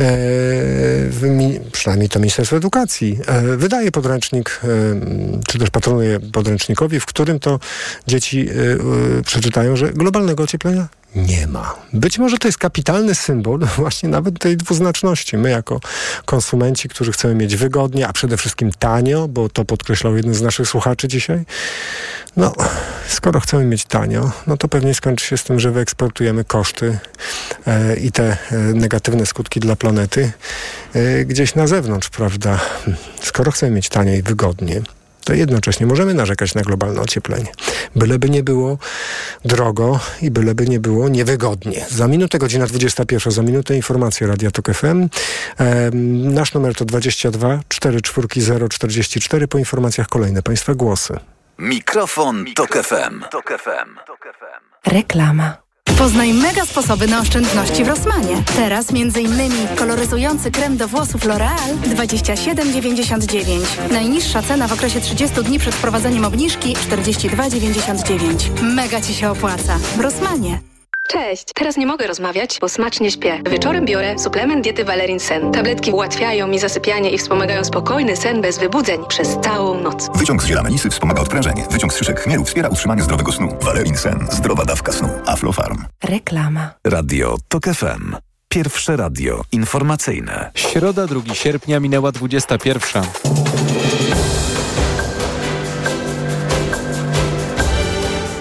e, przynajmniej to Ministerstwo Edukacji, e, wydaje podręcznik, e, czy też patronuje podręcznikowi, w którym to dzieci e, e, przeczytają, że globalnego ocieplenia nie ma. Być może to jest kapitalny symbol właśnie nawet tej dwuznaczności. My jako konsumenci, którzy chcemy mieć wygodnie, a przede wszystkim tanio, bo to podkreślał jeden z naszych słuchaczy dzisiaj, no skoro chcemy mieć tanio, no to pewnie skończy się z tym, że wyeksportujemy koszty e, i te e, negatywne skutki dla planety e, gdzieś na zewnątrz, prawda? Skoro chcemy mieć tanio i wygodnie, to jednocześnie możemy narzekać na globalne ocieplenie. Byleby nie było drogo i byleby nie było niewygodnie. Za minutę godzina 21, za minutę informacje Radia Tok FM. Nasz numer to 22 440 44. Po informacjach kolejne Państwa głosy. Mikrofon, Tok FM. Tok FM. Reklama. Poznaj mega sposoby na oszczędności w Rossmanie. Teraz m.in. koloryzujący krem do włosów L'Oreal 27,99. Najniższa cena w okresie 30 dni przed wprowadzeniem obniżki 42,99. Mega Ci się opłaca. W Rossmanie. Cześć, teraz nie mogę rozmawiać, bo smacznie śpię. Wieczorem biorę suplement diety Valerin Sen. Tabletki ułatwiają mi zasypianie i wspomagają spokojny sen bez wybudzeń przez całą noc. Wyciąg z ziela melisy wspomaga odprężenie. Wyciąg z szyszek chmielu wspiera utrzymanie zdrowego snu. Valerin Sen. Zdrowa dawka snu. Aflofarm. Reklama. Radio Tok FM. Pierwsze radio informacyjne. Środa 2 sierpnia minęła 21.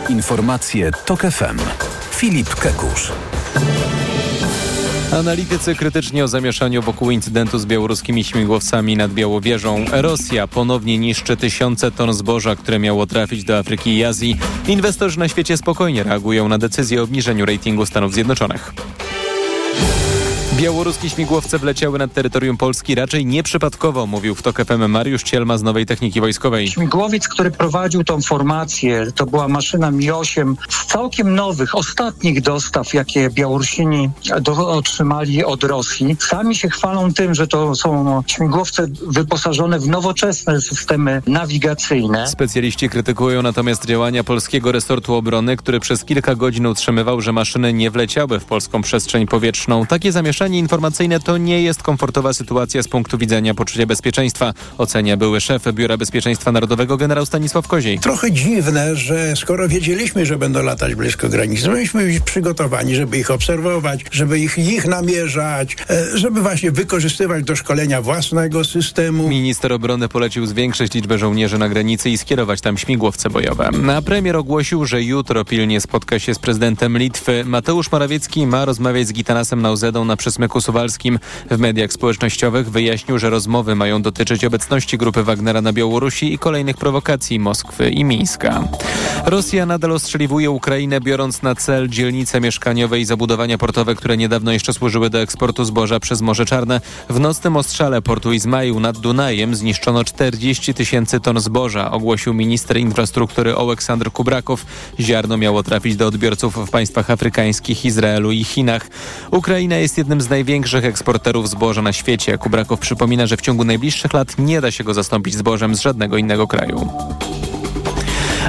Informacje Tok FM. Filip Kekusz. Analitycy krytycznie o zamieszaniu wokół incydentu z białoruskimi śmigłowcami nad Białowieżą. Rosja ponownie niszczy tysiące ton zboża, które miało trafić do Afryki i Azji. Inwestorzy na świecie spokojnie reagują na decyzję o obniżeniu ratingu Stanów Zjednoczonych. Białoruskie śmigłowce wleciały nad terytorium Polski raczej nieprzypadkowo, mówił w TOK FM Mariusz Cielma z Nowej Techniki Wojskowej. Śmigłowiec, który prowadził tą formację, to była maszyna Mi-8 z całkiem nowych, ostatnich dostaw, jakie Białorusini do, otrzymali od Rosji. Sami się chwalą tym, że to są śmigłowce wyposażone w nowoczesne systemy nawigacyjne. Specjaliści krytykują natomiast działania polskiego resortu obrony, który przez kilka godzin utrzymywał, że maszyny nie wleciały w polską przestrzeń powietrzną. Takie zamieszanie informacyjne to nie jest komfortowa sytuacja z punktu widzenia poczucia bezpieczeństwa, ocenia były szef Biura Bezpieczeństwa Narodowego generał Stanisław Koziej. Trochę dziwne, że skoro wiedzieliśmy, że będą latać blisko granicy, mieliśmy być przygotowani, żeby ich obserwować, żeby ich, ich namierzać, e, żeby właśnie wykorzystywać do szkolenia własnego systemu. Minister obrony polecił zwiększyć liczbę żołnierzy na granicy i skierować tam śmigłowce bojowe. A premier ogłosił, że jutro pilnie spotka się z prezydentem Litwy. Mateusz Morawiecki ma rozmawiać z Gitanasem Nauzedą na przesłaniu Smyku Suwalskim. W mediach społecznościowych wyjaśnił, że rozmowy mają dotyczyć obecności grupy Wagnera na Białorusi i kolejnych prowokacji Moskwy i Mińska. Rosja nadal ostrzeliwuje Ukrainę, biorąc na cel dzielnice mieszkaniowe i zabudowania portowe, które niedawno jeszcze służyły do eksportu zboża przez Morze Czarne. W nocnym ostrzale portu Izmaju nad Dunajem zniszczono 40 tysięcy ton zboża, ogłosił minister infrastruktury Oleksandr Kubrakow. Ziarno miało trafić do odbiorców w państwach afrykańskich, Izraelu i Chinach. Ukraina jest jednym z największych eksporterów zboża na świecie. Kubrakow przypomina, że w ciągu najbliższych lat nie da się go zastąpić zbożem z żadnego innego kraju.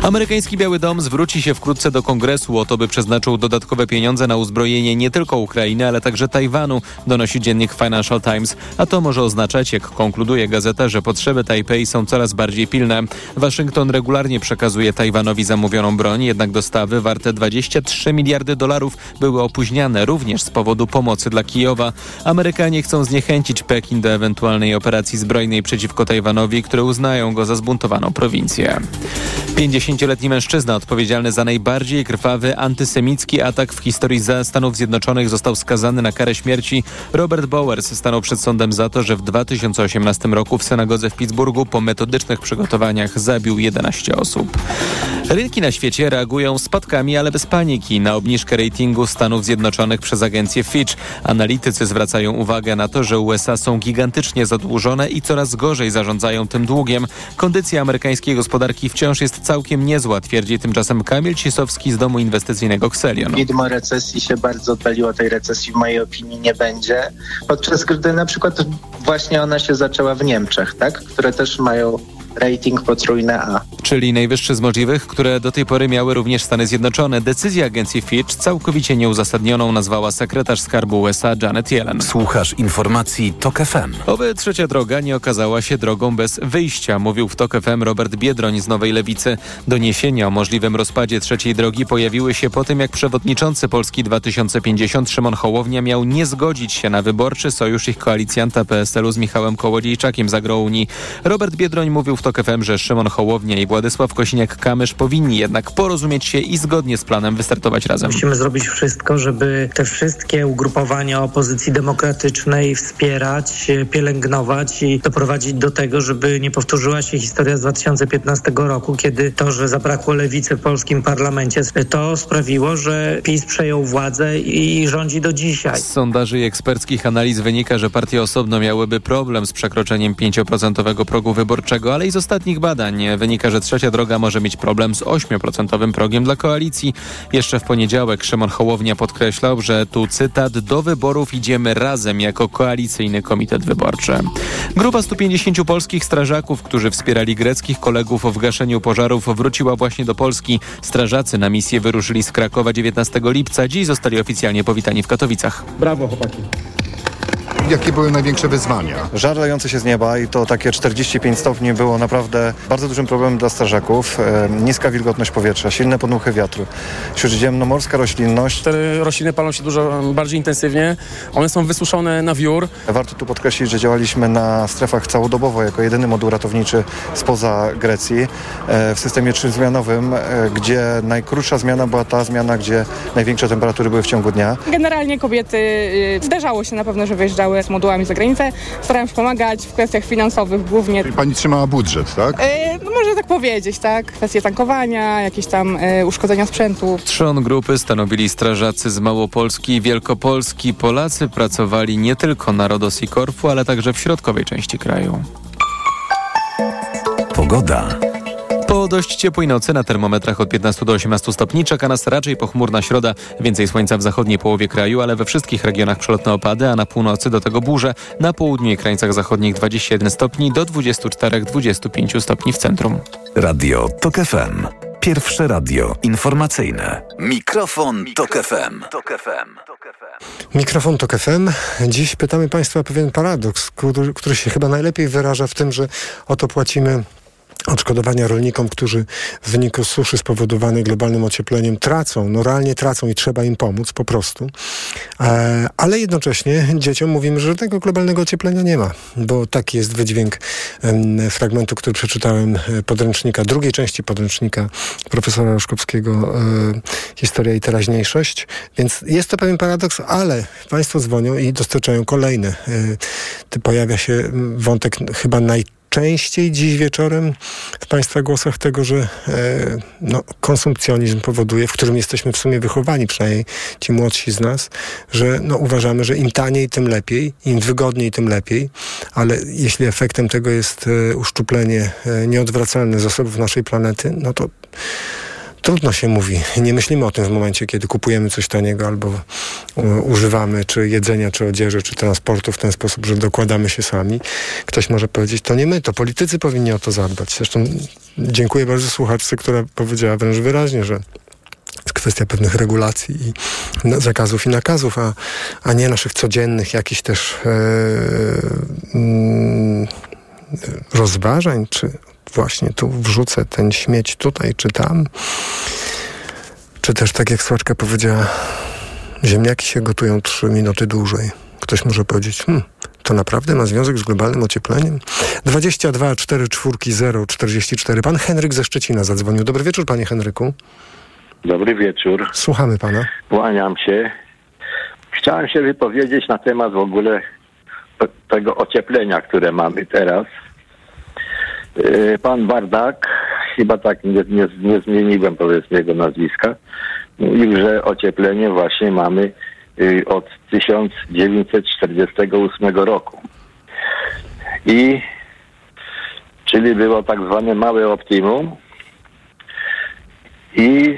Amerykański Biały Dom zwróci się wkrótce do kongresu o to, by przeznaczył dodatkowe pieniądze na uzbrojenie nie tylko Ukrainy, ale także Tajwanu, donosi dziennik Financial Times. A to może oznaczać, jak konkluduje gazeta, że potrzeby Tajpej są coraz bardziej pilne. Waszyngton regularnie przekazuje Tajwanowi zamówioną broń, jednak dostawy warte 23 miliardy dolarów były opóźniane również z powodu pomocy dla Kijowa. Amerykanie chcą zniechęcić Pekin do ewentualnej operacji zbrojnej przeciwko Tajwanowi, które uznają go za zbuntowaną prowincję. 50-letni mężczyzna odpowiedzialny za najbardziej krwawy antysemicki atak w historii Stanów Zjednoczonych został skazany na karę śmierci. Robert Bowers stanął przed sądem za to, że w 2018 roku w synagodze w Pittsburghu po metodycznych przygotowaniach zabił 11 osób. Rynki na świecie reagują spadkami, ale bez paniki na obniżkę ratingu Stanów Zjednoczonych przez agencję Fitch. Analitycy zwracają uwagę na to, że USA są gigantycznie zadłużone i coraz gorzej zarządzają tym długiem. Kondycja amerykańskiej gospodarki wciąż jest całkiem niezła, twierdzi tymczasem Kamil Cisowski z domu inwestycyjnego Xelion. Widmo recesji się bardzo oddaliło, tej recesji w mojej opinii nie będzie, podczas gdy na przykład właśnie ona się zaczęła w Niemczech, tak, które też mają rating potrójne A. Czyli najwyższy z możliwych, które do tej pory miały również Stany Zjednoczone. Decyzję agencji Fitch całkowicie nieuzasadnioną nazwała sekretarz skarbu USA Janet Yellen. Słuchasz informacji TOK FM. Oby trzecia droga nie okazała się drogą bez wyjścia, mówił w TOK FM Robert Biedroń z Nowej Lewicy. Doniesienia o możliwym rozpadzie trzeciej drogi pojawiły się po tym, jak przewodniczący Polski 2050 Szymon Hołownia miał nie zgodzić się na wyborczy sojusz ich koalicjanta PSL-u z Michałem Kołodziejczakiem z Agrounii. Robert Biedroń mówił w TOK FM, że Szymon Hołownia i Władysław Kosiniak-Kamysz powinni jednak porozumieć się i zgodnie z planem wystartować razem. Musimy zrobić wszystko, żeby te wszystkie ugrupowania opozycji demokratycznej wspierać, pielęgnować i doprowadzić do tego, żeby nie powtórzyła się historia z 2015 roku, kiedy to, że zabrakło lewicy w polskim parlamencie, to sprawiło, że PiS przejął władzę i rządzi do dzisiaj. Z sondaży i eksperckich analiz wynika, że partie osobno miałyby problem z przekroczeniem 5% progu wyborczego, ale i z ostatnich badań wynika, że trzecia droga może mieć problem z 8% progiem dla koalicji. Jeszcze w poniedziałek Szymon Hołownia podkreślał, że tu cytat do wyborów idziemy razem jako koalicyjny komitet wyborczy. Grupa 150 polskich strażaków, którzy wspierali greckich kolegów w gaszeniu pożarów wróciła właśnie do Polski. Strażacy na misję wyruszyli z Krakowa 19 lipca. Dziś zostali oficjalnie powitani w Katowicach. Brawo chłopaki. Jakie były największe wyzwania? Żar lejący się z nieba i to takie 45 stopni było naprawdę bardzo dużym problemem dla strażaków. E, niska wilgotność powietrza, silne podmuchy wiatru, śródziemnomorska roślinność. Te rośliny palą się dużo bardziej intensywnie. One są wysuszone na wiór. Warto tu podkreślić, że działaliśmy na strefach całodobowo jako jedyny moduł ratowniczy spoza Grecji e, w systemie trzyzmianowym, e, gdzie najkrótsza zmiana była ta zmiana, gdzie największe temperatury były w ciągu dnia. Generalnie kobiety y, zdarzało się na pewno, że wyjeżdżały z modułami za granicę. Staram się pomagać w kwestiach finansowych głównie. Pani trzymała budżet, tak? E, no można tak powiedzieć, tak? Kwestie tankowania, jakieś tam e, uszkodzenia sprzętu. Trzon grupy stanowili strażacy z Małopolski i Wielkopolski. Polacy pracowali nie tylko na Rodos i Korfu, ale także w środkowej części kraju. Pogoda. Dość ciepłej nocy na termometrach od 15 do 18 stopni czeka nas raczej pochmurna środa. Więcej słońca w zachodniej połowie kraju, ale we wszystkich regionach przelotne opady, a na północy do tego burze. Na południu i krańcach zachodnich 21 stopni do 24-25 stopni w centrum. Radio TOK FM. Pierwsze radio informacyjne. Mikrofon, Tok FM. Mikrofon Tok FM. Dziś pytamy Państwa o pewien paradoks, który, który się chyba najlepiej wyraża w tym, że oto płacimy odszkodowania rolnikom, którzy w wyniku suszy spowodowanej globalnym ociepleniem tracą, no realnie tracą i trzeba im pomóc po prostu. E, ale jednocześnie dzieciom mówimy, że tego globalnego ocieplenia nie ma, bo taki jest wydźwięk fragmentu, który przeczytałem e, podręcznika, drugiej części podręcznika profesora Roszkowskiego e, Historia i teraźniejszość. Więc jest to pewien paradoks, ale państwo dzwonią i dostarczają kolejne. E, pojawia się wątek chyba najczęściej dziś wieczorem w Państwa głosach tego, że e, no, konsumpcjonizm powoduje, w którym jesteśmy w sumie wychowani, przynajmniej ci młodsi z nas, że no, uważamy, że im taniej, tym lepiej, im wygodniej, tym lepiej, ale jeśli efektem tego jest e, uszczuplenie e, nieodwracalne zasobów naszej planety, no to Trudno się mówi. Nie myślimy o tym w momencie, kiedy kupujemy coś taniego albo używamy czy jedzenia, czy odzieży, czy transportu w ten sposób, że dokładamy się sami. Ktoś może powiedzieć, to nie my, to politycy powinni o to zadbać. Zresztą dziękuję bardzo słuchaczce, która powiedziała wręcz wyraźnie, że jest kwestia pewnych regulacji i zakazów i nakazów, a, a nie naszych codziennych jakichś też e, mm, rozważań, czy właśnie tu wrzucę ten śmieć tutaj czy tam. Czy też tak jak Słaczka powiedziała, ziemniaki się gotują 3 minuty dłużej. Ktoś może powiedzieć, hmm, to naprawdę ma związek z globalnym ociepleniem? 22 4 4 0 44. Pan Henryk ze Szczecina zadzwonił. Dobry wieczór, panie Henryku. Dobry wieczór. Słuchamy pana. Kłaniam się. Chciałem się wypowiedzieć na temat w ogóle te- tego ocieplenia, które mamy teraz. Yy, Pan Bardak, chyba tak nie, nie, nie zmieniłem powiedzmy jego nazwiska, mówił, że ocieplenie właśnie mamy yy, od 1948 roku. I czyli było tak zwane małe optimum i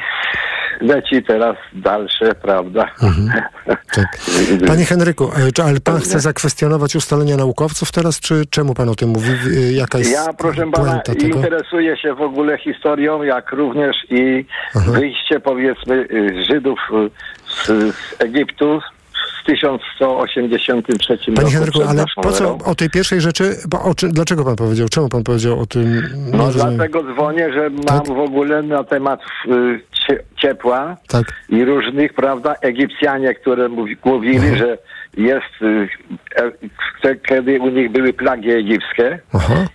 leci teraz dalsze, prawda? Panie Henryku, e, czy, ale pan chce zakwestionować ustalenia naukowców teraz, czy czemu pan o tym mówi? E, Jaka jest Ja, proszę pana, tego? interesuję się w ogóle historią, jak również i wyjście, powiedzmy, y, Żydów y, z, z Egiptu w 1183 Panie roku Henryku, ale po co o tej pierwszej rzeczy, bo o czym, dlaczego pan powiedział, czemu pan powiedział o tym? No rozumiem. dlatego dzwonię, że mam Tak? w ogóle na temat y, ciepła Tak. i różnych, prawda, Egipcjanie, które mówi, mówili, Mhm. że jest, y, e, kiedy u nich były plagi egipskie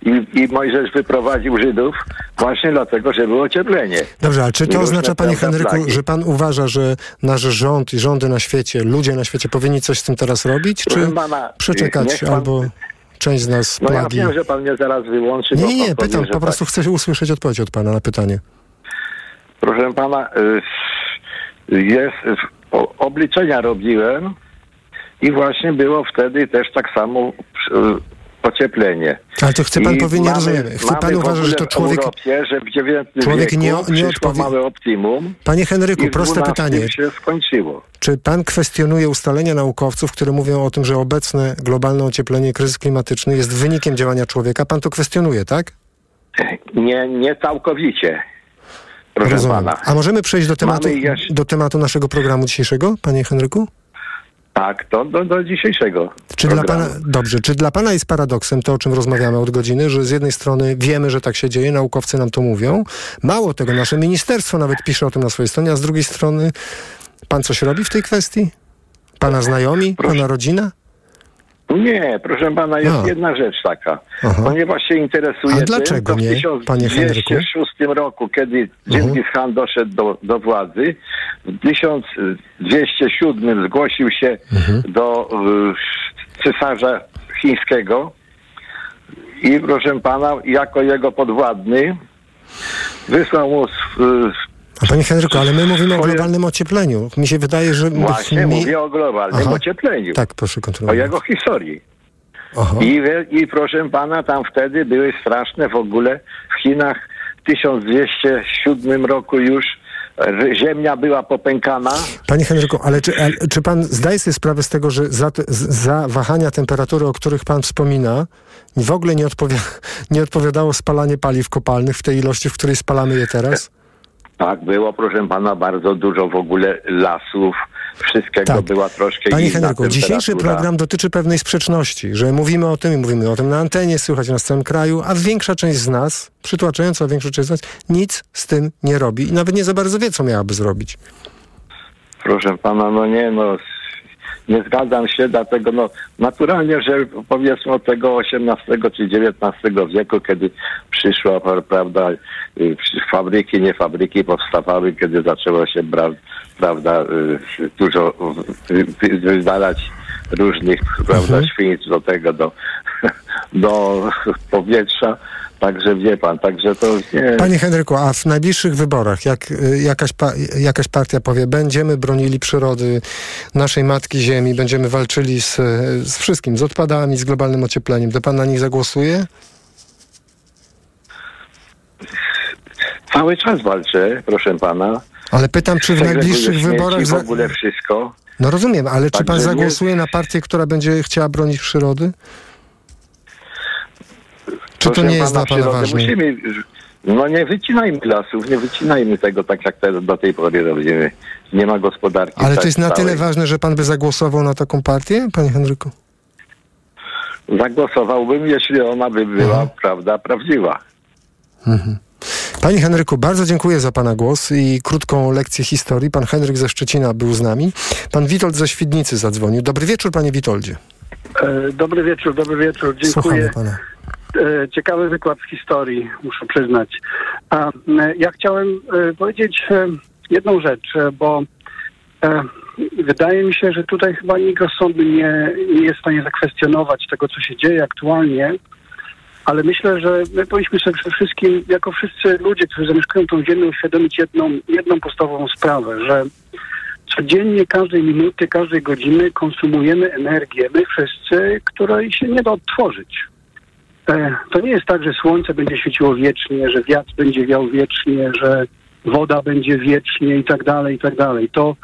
i, i Mojżesz wyprowadził Żydów właśnie dlatego, że było ocieplenie. Dobrze, ale czy I to różne, oznacza, panie Henryku, plagi. że pan uważa, że nasz rząd i rządy na świecie, ludzie na świecie powinni coś z tym teraz robić, czy pana, przeczekać pan- albo część z nas No ja plagi? wiem, że pan mnie zaraz wyłączy. Nie, nie, pytam, po tak. prostu chcę usłyszeć odpowiedź od pana na pytanie. Proszę pana, y, jest, o- obliczenia robiłem i właśnie było wtedy też tak samo y, ocieplenie. Ale to chce pan I rozumiem. Chce pan w uważa, że to człowiek... Europie, że w XIX człowiek nie- nie odpowie- optimum. Panie Henryku, proste pytanie. się skończyło. Czy pan kwestionuje ustalenia naukowców, które mówią o tym, że obecne globalne ocieplenie, kryzys klimatyczny jest wynikiem działania człowieka? Pan to kwestionuje, tak? Nie, nie całkowicie. Proszę Rozumiem. pana. A możemy przejść do tematu, jeszcze- do tematu naszego programu dzisiejszego, panie Henryku? Tak, to do, do dzisiejszego. Czy dla pana, dobrze, czy dla pana jest paradoksem to, o czym rozmawiamy od godziny, że z jednej strony wiemy, że tak się dzieje, naukowcy nam to mówią, mało tego, nasze ministerstwo nawet pisze o tym na swojej stronie, a z drugiej strony pan coś robi w tej kwestii? Pana znajomi, pana rodzina? Nie, proszę pana, jest A. jedna rzecz taka. Aha. ponieważ się interesuje A tym, dlaczego to w nie, panie Henryku? 1206 roku, kiedy Dżingis Khan doszedł do, do władzy, w 1207 zgłosił się Mhm. do y, cesarza chińskiego i proszę pana, jako jego podwładny wysłał mu sw- A panie Henryku, ale my mówimy o globalnym ociepleniu. Mi się wydaje, że... właśnie mi... mówię o globalnym Aha. ociepleniu. Tak, proszę o kontynuować. jego historii. I, I proszę pana, tam wtedy były straszne w ogóle w Chinach w 1207 roku już ziemia była popękana. Panie Henryku, ale czy, czy pan zdaje sobie sprawę z tego, że za, za wahania temperatury, o których pan wspomina, w ogóle nie, odpowi nie odpowiadało spalanie paliw kopalnych w tej ilości, w której spalamy je teraz? Tak, było proszę pana bardzo dużo w ogóle lasów, wszystkiego Tak. była troszkę Panie Henryku, dzisiejszy program dotyczy pewnej sprzeczności, że mówimy o tym i mówimy o tym na antenie, słychać nas w całym kraju, a większa część z nas, przytłaczająca większa część z nas, nic z tym nie robi i nawet nie za bardzo wie, co miałaby zrobić. Proszę pana, no nie, no nie zgadzam się, dlatego no naturalnie, że powiedzmy od tego XVIII czy XIX wieku, kiedy przyszła, pra- prawda, y, fabryki, nie fabryki powstawały, kiedy zaczęło się, prawda, y, dużo wy- wy- wydalać różnych, prawda, świństw do tego, do, do powietrza. Także wie pan, także to nie... Panie Henryku, a w najbliższych wyborach, jak y, jakaś, pa, jakaś partia powie, będziemy bronili przyrody naszej matki Ziemi, będziemy walczyli z, z wszystkim, z odpadami, z globalnym ociepleniem, to pan na nich zagłosuje? Cały czas walczę, proszę pana. Ale pytam, czy w najbliższych wyborach... w ogóle wszystko. No rozumiem, ale czy pan Także nie- zagłosuje na partię, która będzie chciała bronić przyrody? Czy to nie jest dla pana ważne? Musimy, no nie wycinajmy lasów, nie wycinajmy tego tak jak te, do tej pory robimy. Nie ma gospodarki. Ale tak to jest na całej. tyle ważne, że pan by zagłosował na taką partię, panie Henryku? Zagłosowałbym, jeśli ona by była, Mhm. prawda, prawdziwa. Panie Henryku, bardzo dziękuję za pana głos i krótką lekcję historii. Pan Henryk ze Szczecina był z nami. Pan Witold ze Świdnicy zadzwonił. Dobry wieczór, panie Witoldzie. E, Dobry wieczór, dobry wieczór. Dziękuję. Słuchamy pana. E, Ciekawy wykład z historii, muszę przyznać. A, m, ja chciałem e, powiedzieć e, jedną rzecz, e, bo e, wydaje mi się, że tutaj chyba nikt rozsądny nie, nie jest w stanie zakwestionować tego, co się dzieje aktualnie, ale myślę, że my powinniśmy sobie przede wszystkim, jako wszyscy ludzie, którzy zamieszkują tą ziemię, uświadomić jedną, jedną podstawową sprawę, że codziennie, każdej minuty, każdej godziny konsumujemy energię, my wszyscy, której się nie da odtworzyć. E, To nie jest tak, że słońce będzie świeciło wiecznie, że wiatr będzie wiał wiecznie, że woda będzie wiecznie i tak dalej, i tak dalej. To,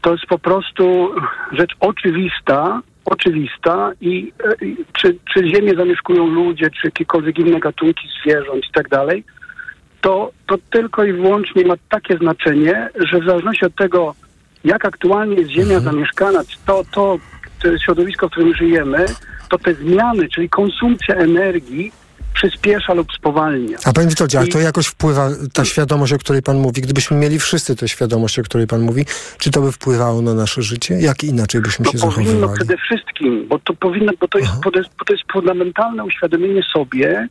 to jest po prostu rzecz oczywista, oczywista i e, i czy, czy ziemię zamieszkują ludzie, czy jakiekolwiek inne gatunki zwierząt i tak dalej, to, to tylko i wyłącznie ma takie znaczenie, że w zależności od tego, jak aktualnie jest Ziemia zamieszkana, to, to, to środowisko, w którym żyjemy, to te zmiany, czyli konsumpcja energii przyspiesza lub spowalnia. A panie Witoldzie, I- to jakoś wpływa, ta świadomość, o której pan mówi, gdybyśmy mieli wszyscy tę świadomość, o której pan mówi, czy to by wpływało na nasze życie? Jak inaczej byśmy się No powinno zachowywali? przede wszystkim, bo to powinno, bo to jest, bo to jest, bo to jest fundamentalne uświadomienie sobie,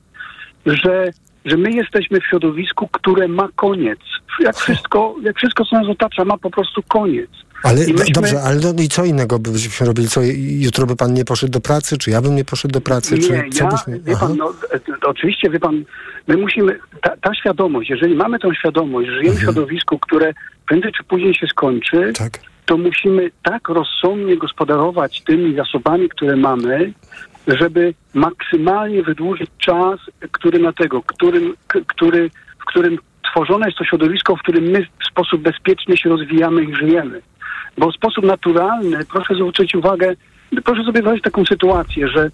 że, że my jesteśmy w środowisku, które ma koniec. Jak wszystko, jak wszystko, co nas otacza, ma po prostu koniec. Ale myśmy- dobrze, ale no, i co innego byśmy robili? Co, jutro by pan nie poszedł do pracy, czy ja bym nie poszedł do pracy? czy Nie, co ja, byśmy... wie pan, no, e, oczywiście, wie pan, my musimy, ta, ta świadomość, jeżeli mamy tą świadomość, że żyjemy w Mhm. środowisku, które prędzej czy później się skończy, Tak. to musimy tak rozsądnie gospodarować tymi zasobami, które mamy, żeby maksymalnie wydłużyć czas, który na tego, którym, który, w którym tworzone jest to środowisko, w którym my w sposób bezpieczny się rozwijamy i żyjemy. Bo w sposób naturalny, proszę zwrócić uwagę, proszę sobie wyobrazić taką sytuację, że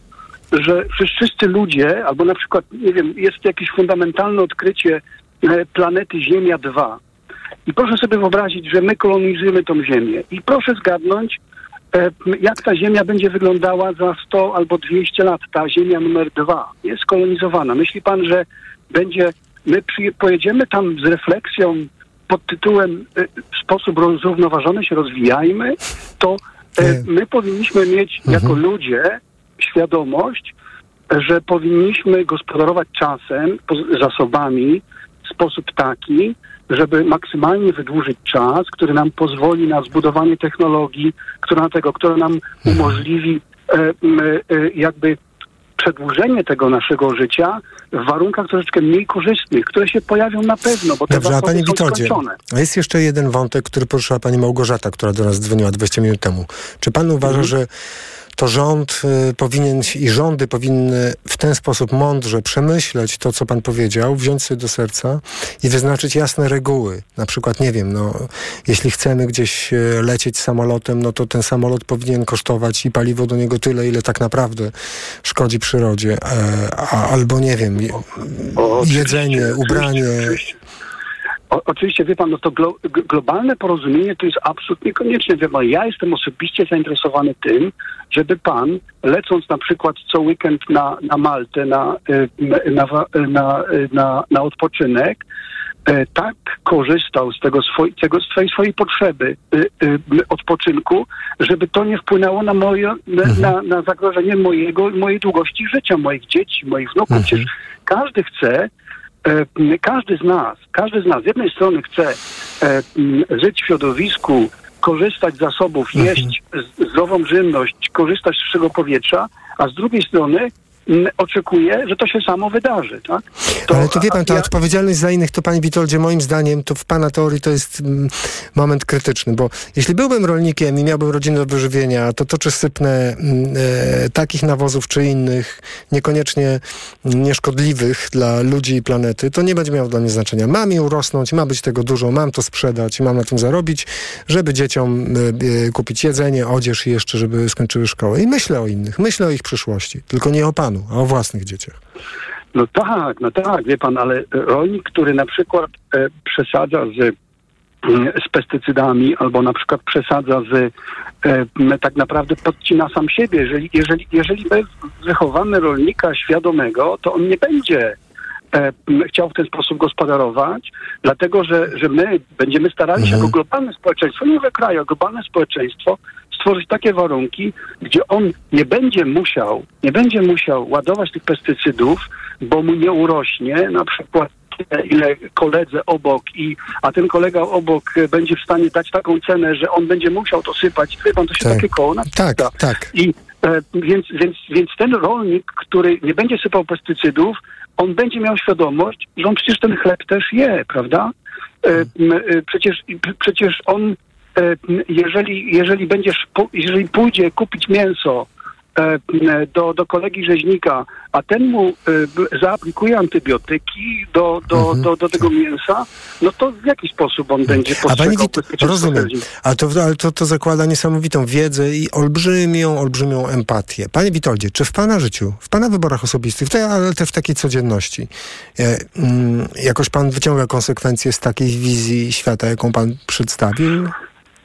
że wszyscy ludzie, albo na przykład, nie wiem, jest jakieś fundamentalne odkrycie e, planety Ziemia 2. I proszę sobie wyobrazić, że my kolonizujemy tą Ziemię. I proszę zgadnąć, e, jak ta Ziemia będzie wyglądała za 100 albo 200 lat. Ta Ziemia numer 2 jest kolonizowana. Myśli pan, że będzie, my przyje, pojedziemy tam z refleksją pod tytułem e, w sposób zrównoważony się rozwijajmy, to e, my powinniśmy mieć jako ludzie świadomość, że powinniśmy gospodarować czasem, zasobami w sposób taki, żeby maksymalnie wydłużyć czas, który nam pozwoli na zbudowanie technologii, która tego, która nam umożliwi e, m, e, jakby przedłużenie tego naszego życia w warunkach troszeczkę mniej korzystnych, które się pojawią na pewno, bo te Dobrze, a panie są Witoldzie, skończone. a jest jeszcze jeden wątek, który poruszyła pani Małgorzata, która do nas dzwoniła 20 minut temu. Czy pan uważa, Mhm. że to rząd y, powinien i rządy powinny w ten sposób mądrze przemyśleć to, co pan powiedział, wziąć sobie do serca i wyznaczyć jasne reguły. Na przykład, nie wiem, no, jeśli chcemy gdzieś y, lecieć samolotem, no to ten samolot powinien kosztować i paliwo do niego tyle, ile tak naprawdę szkodzi przyrodzie. E, albo, nie wiem, je- jedzenie, ubranie. O, oczywiście, wie pan, no to glo, globalne porozumienie to jest absolutnie konieczne. Wie pan, ja jestem osobiście zainteresowany tym, żeby pan, lecąc na przykład co weekend na, na Maltę, na, y, na, na, na, na, odpoczynek, e, tak korzystał z tego, swoj, tego swojej, swojej potrzeby y, y, odpoczynku, żeby to nie wpłynęło na, moje, na, na, na zagrożenie mojego, mojej długości życia, moich dzieci, moich wnuków. Przecież każdy chce, każdy z nas, każdy z nas z jednej strony chce e, żyć w środowisku, korzystać z zasobów, jeść z- zdrową żywność, korzystać z świeżego powietrza, a z drugiej strony oczekuje, że to się samo wydarzy. Tak? Ale to wie pan, ta odpowiedzialność za innych, to panie Witoldzie, moim zdaniem, to w pana teorii to jest moment krytyczny, bo jeśli byłbym rolnikiem i miałbym rodzinę do wyżywienia, to to czy sypnę e, takich nawozów czy innych, niekoniecznie nieszkodliwych dla ludzi i planety, to nie będzie miało dla mnie znaczenia. Mam je urosnąć, ma być tego dużo, mam to sprzedać i mam na tym zarobić, żeby dzieciom e, e, kupić jedzenie, odzież i jeszcze, żeby skończyły szkołę. I myślę o innych, myślę o ich przyszłości, tylko nie o panu, a o własnych dzieciach. No tak, no tak, wie pan, ale rolnik, który na przykład e, przesadza z, z pestycydami albo na przykład przesadza z e, tak naprawdę podcina sam siebie. Jeżeli, jeżeli, jeżeli my wychowamy rolnika świadomego, to on nie będzie e, chciał w ten sposób gospodarować, dlatego że, że my będziemy starali się jako globalne społeczeństwo, nie mówię kraju, globalne społeczeństwo stworzyć takie warunki, gdzie on nie będzie musiał, nie będzie musiał ładować tych pestycydów, bo mu nie urośnie na przykład tyle, ile koledze obok i a ten kolega obok e, będzie w stanie dać taką cenę, że on będzie musiał to sypać. Wie pan, to się Tak. takie koło Tak, naciska. tak. I e, więc, więc, więc ten rolnik, który nie będzie sypał pestycydów, on będzie miał świadomość, że on przecież ten chleb też je, prawda? E, e, przecież, przecież on, e, jeżeli, jeżeli będziesz, jeżeli pójdzie kupić mięso e, do, do kolegi rzeźnika, a ten mu e, zaaplikuje antybiotyki do, do, do, do tego mięsa, no to w jaki sposób on będzie A pani postrzegał Wit- rozumiem, ale to, ale to, to zakłada niesamowitą wiedzę i olbrzymią, olbrzymią empatię. Panie Witoldzie, czy w pana życiu, w pana wyborach osobistych, ale też w takiej codzienności, e, mm, jakoś pan wyciąga konsekwencje z takiej wizji świata, jaką pan przedstawił?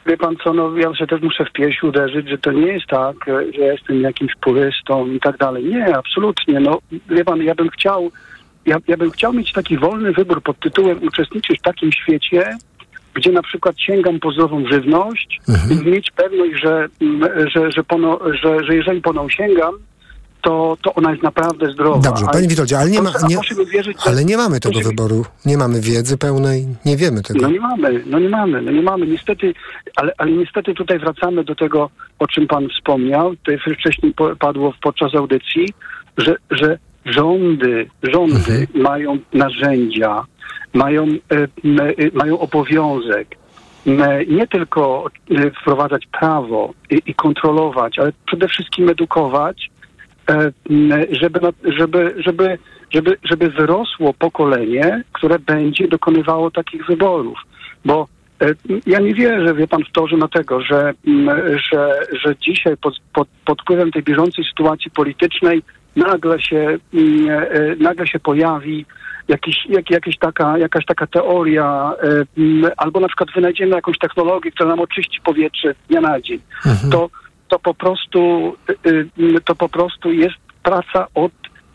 Wie pan co, no ja się też muszę w piersi uderzyć, że to nie jest tak, e, że ja jestem jakimś purystą i tak dalej. Nie, absolutnie. No wie pan, ja bym chciał, ja, ja bym chciał mieć taki wolny wybór pod tytułem uczestniczyć w takim świecie, gdzie na przykład sięgam po zdrową żywność i mieć pewność, że, mm, że, że, pono, że, że jeżeli po nią sięgam, to, to ona jest naprawdę zdrowa. Dobrze, panie Witoldzie, ale nie, ma, nie, wierzyć, ale nie mamy tego wyboru. Nie mamy wiedzy pełnej, nie wiemy tego. No nie mamy, no nie mamy, no nie mamy. Niestety, ale, ale niestety tutaj wracamy do tego, o czym pan wspomniał. Tutaj wcześniej po- padło podczas audycji, że, że rządy, rządy mają narzędzia, mają, e, e, mają obowiązek nie tylko e, wprowadzać prawo i, kontrolować, ale przede wszystkim edukować, żeby, żeby, żeby, żeby, żeby wyrosło pokolenie, które będzie dokonywało takich wyborów. Bo e, ja nie wierzę, wie pan, w to, że na tego, że, że, że dzisiaj pod, pod, pod wpływem tej bieżącej sytuacji politycznej nagle się, e, nagle się pojawi jakiś, jak, jakieś taka, jakaś taka teoria, e, albo na przykład wynajdziemy jakąś technologię, która nam oczyści powietrze z dnia na dzień. To, to po prostu y, y, to po prostu jest praca od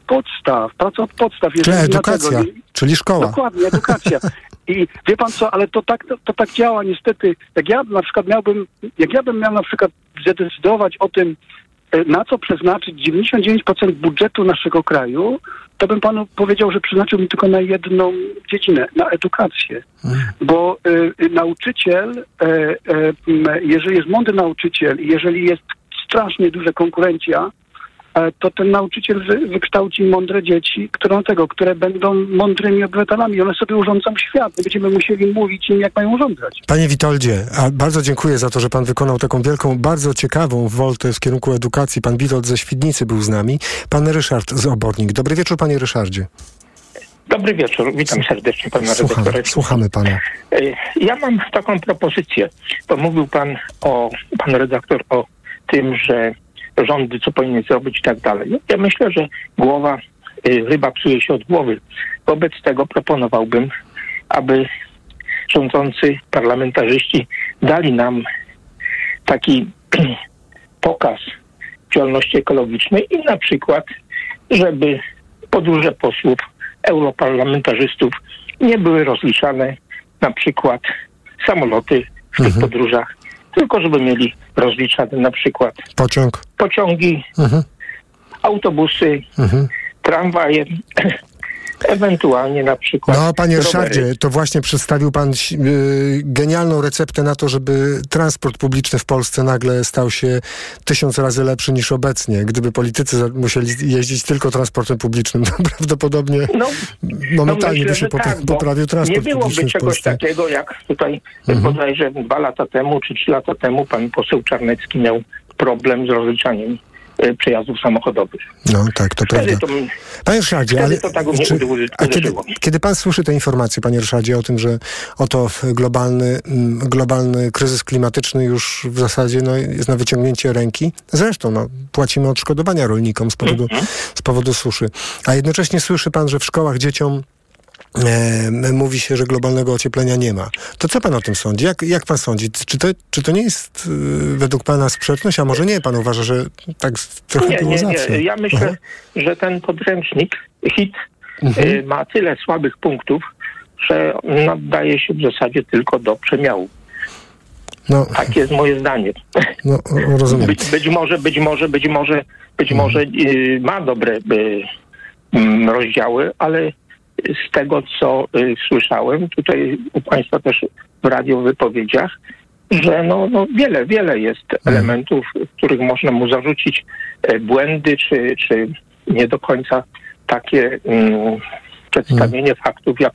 podstaw, praca od podstaw. Czyli edukacja, tego nie- czyli szkoła. Dokładnie, edukacja. I wie pan co, ale to tak, to, to tak działa niestety. Jak ja na przykład miałbym, jak ja bym miał na przykład zadecydować o tym, e, na co przeznaczyć 99% budżetu naszego kraju, to bym panu powiedział, że przeznaczyłbym tylko na jedną dziedzinę, na edukację. Bo y, y, nauczyciel, e, m, jeżeli jest mądry nauczyciel i jeżeli jest strasznie duża konkurencja, to ten nauczyciel wy, wykształci mądre dzieci, które, tego, które będą mądrymi obywatelami. One sobie urządzą świat. My będziemy musieli mówić im, jak mają urządzać. Panie Witoldzie, a bardzo dziękuję za to, że pan wykonał taką wielką, bardzo ciekawą woltę w kierunku edukacji. Pan Witold ze Świdnicy był z nami. Pan Ryszard z Obornik. Dobry wieczór, panie Ryszardzie. Dobry wieczór, witam serdecznie pana Słuchamy, redaktora. słuchamy pana. E, Ja mam taką propozycję, bo mówił pan o, pan redaktor o tym, że rządy co powinny zrobić i tak dalej. Ja myślę, że głowa, y, ryba psuje się od głowy. Wobec tego proponowałbym, aby rządzący parlamentarzyści dali nam taki pokaz działalności ekologicznej i na przykład, żeby podróże posłów, europarlamentarzystów nie były rozliczane na przykład samoloty w tych Mhm. podróżach, tylko żeby mieli rozliczane na przykład Pociąg. pociągi, Mhm. autobusy, Mhm. tramwaje, ewentualnie na przykład No, panie. Ryszardzie, to właśnie przedstawił pan y, genialną receptę na to, żeby transport publiczny w Polsce nagle stał się tysiąc razy lepszy niż obecnie. Gdyby politycy musieli jeździć tylko transportem publicznym, to prawdopodobnie No, momentalnie myślę, by się popa- tak, poprawił transport Nie byłoby publiczny czegoś takiego, jak tutaj Mhm. bodajże dwa lata temu czy trzy lata temu pan poseł Czarnecki miał problem z rozliczaniem przejazdów samochodowych. No tak, to Wtedy prawda. to, Panie Ryszardzie, ale tak czy, a kiedy, kiedy pan słyszy te informacje, panie Ryszardzie, o tym, że oto globalny, mm, globalny kryzys klimatyczny już w zasadzie no, jest na wyciągnięcie ręki, zresztą no, płacimy odszkodowania rolnikom z powodu, Mhm. z powodu suszy, a jednocześnie słyszy pan, że w szkołach dzieciom E, mówi się, że globalnego ocieplenia nie ma. To co pan o tym sądzi? Jak, jak pan sądzi? Czy to, czy to nie jest y, według pana sprzeczność? A może nie? Pan uważa, że tak trochę nie, było nie, zawsze? nie. Ja myślę, Aha. że ten podręcznik, HIT, Mhm. e, ma tyle słabych punktów, że nadaje się w zasadzie tylko do przemiału. No, Takie jest moje zdanie. no rozumiem. Być, być może, być może, być może, być może y, ma dobre y, rozdziały, ale z tego, co y, słyszałem tutaj u Państwa też w radio wypowiedziach, że no, no wiele, wiele jest elementów, w których można mu zarzucić e, błędy, czy, czy nie do końca takie mm, przedstawienie faktów, jak,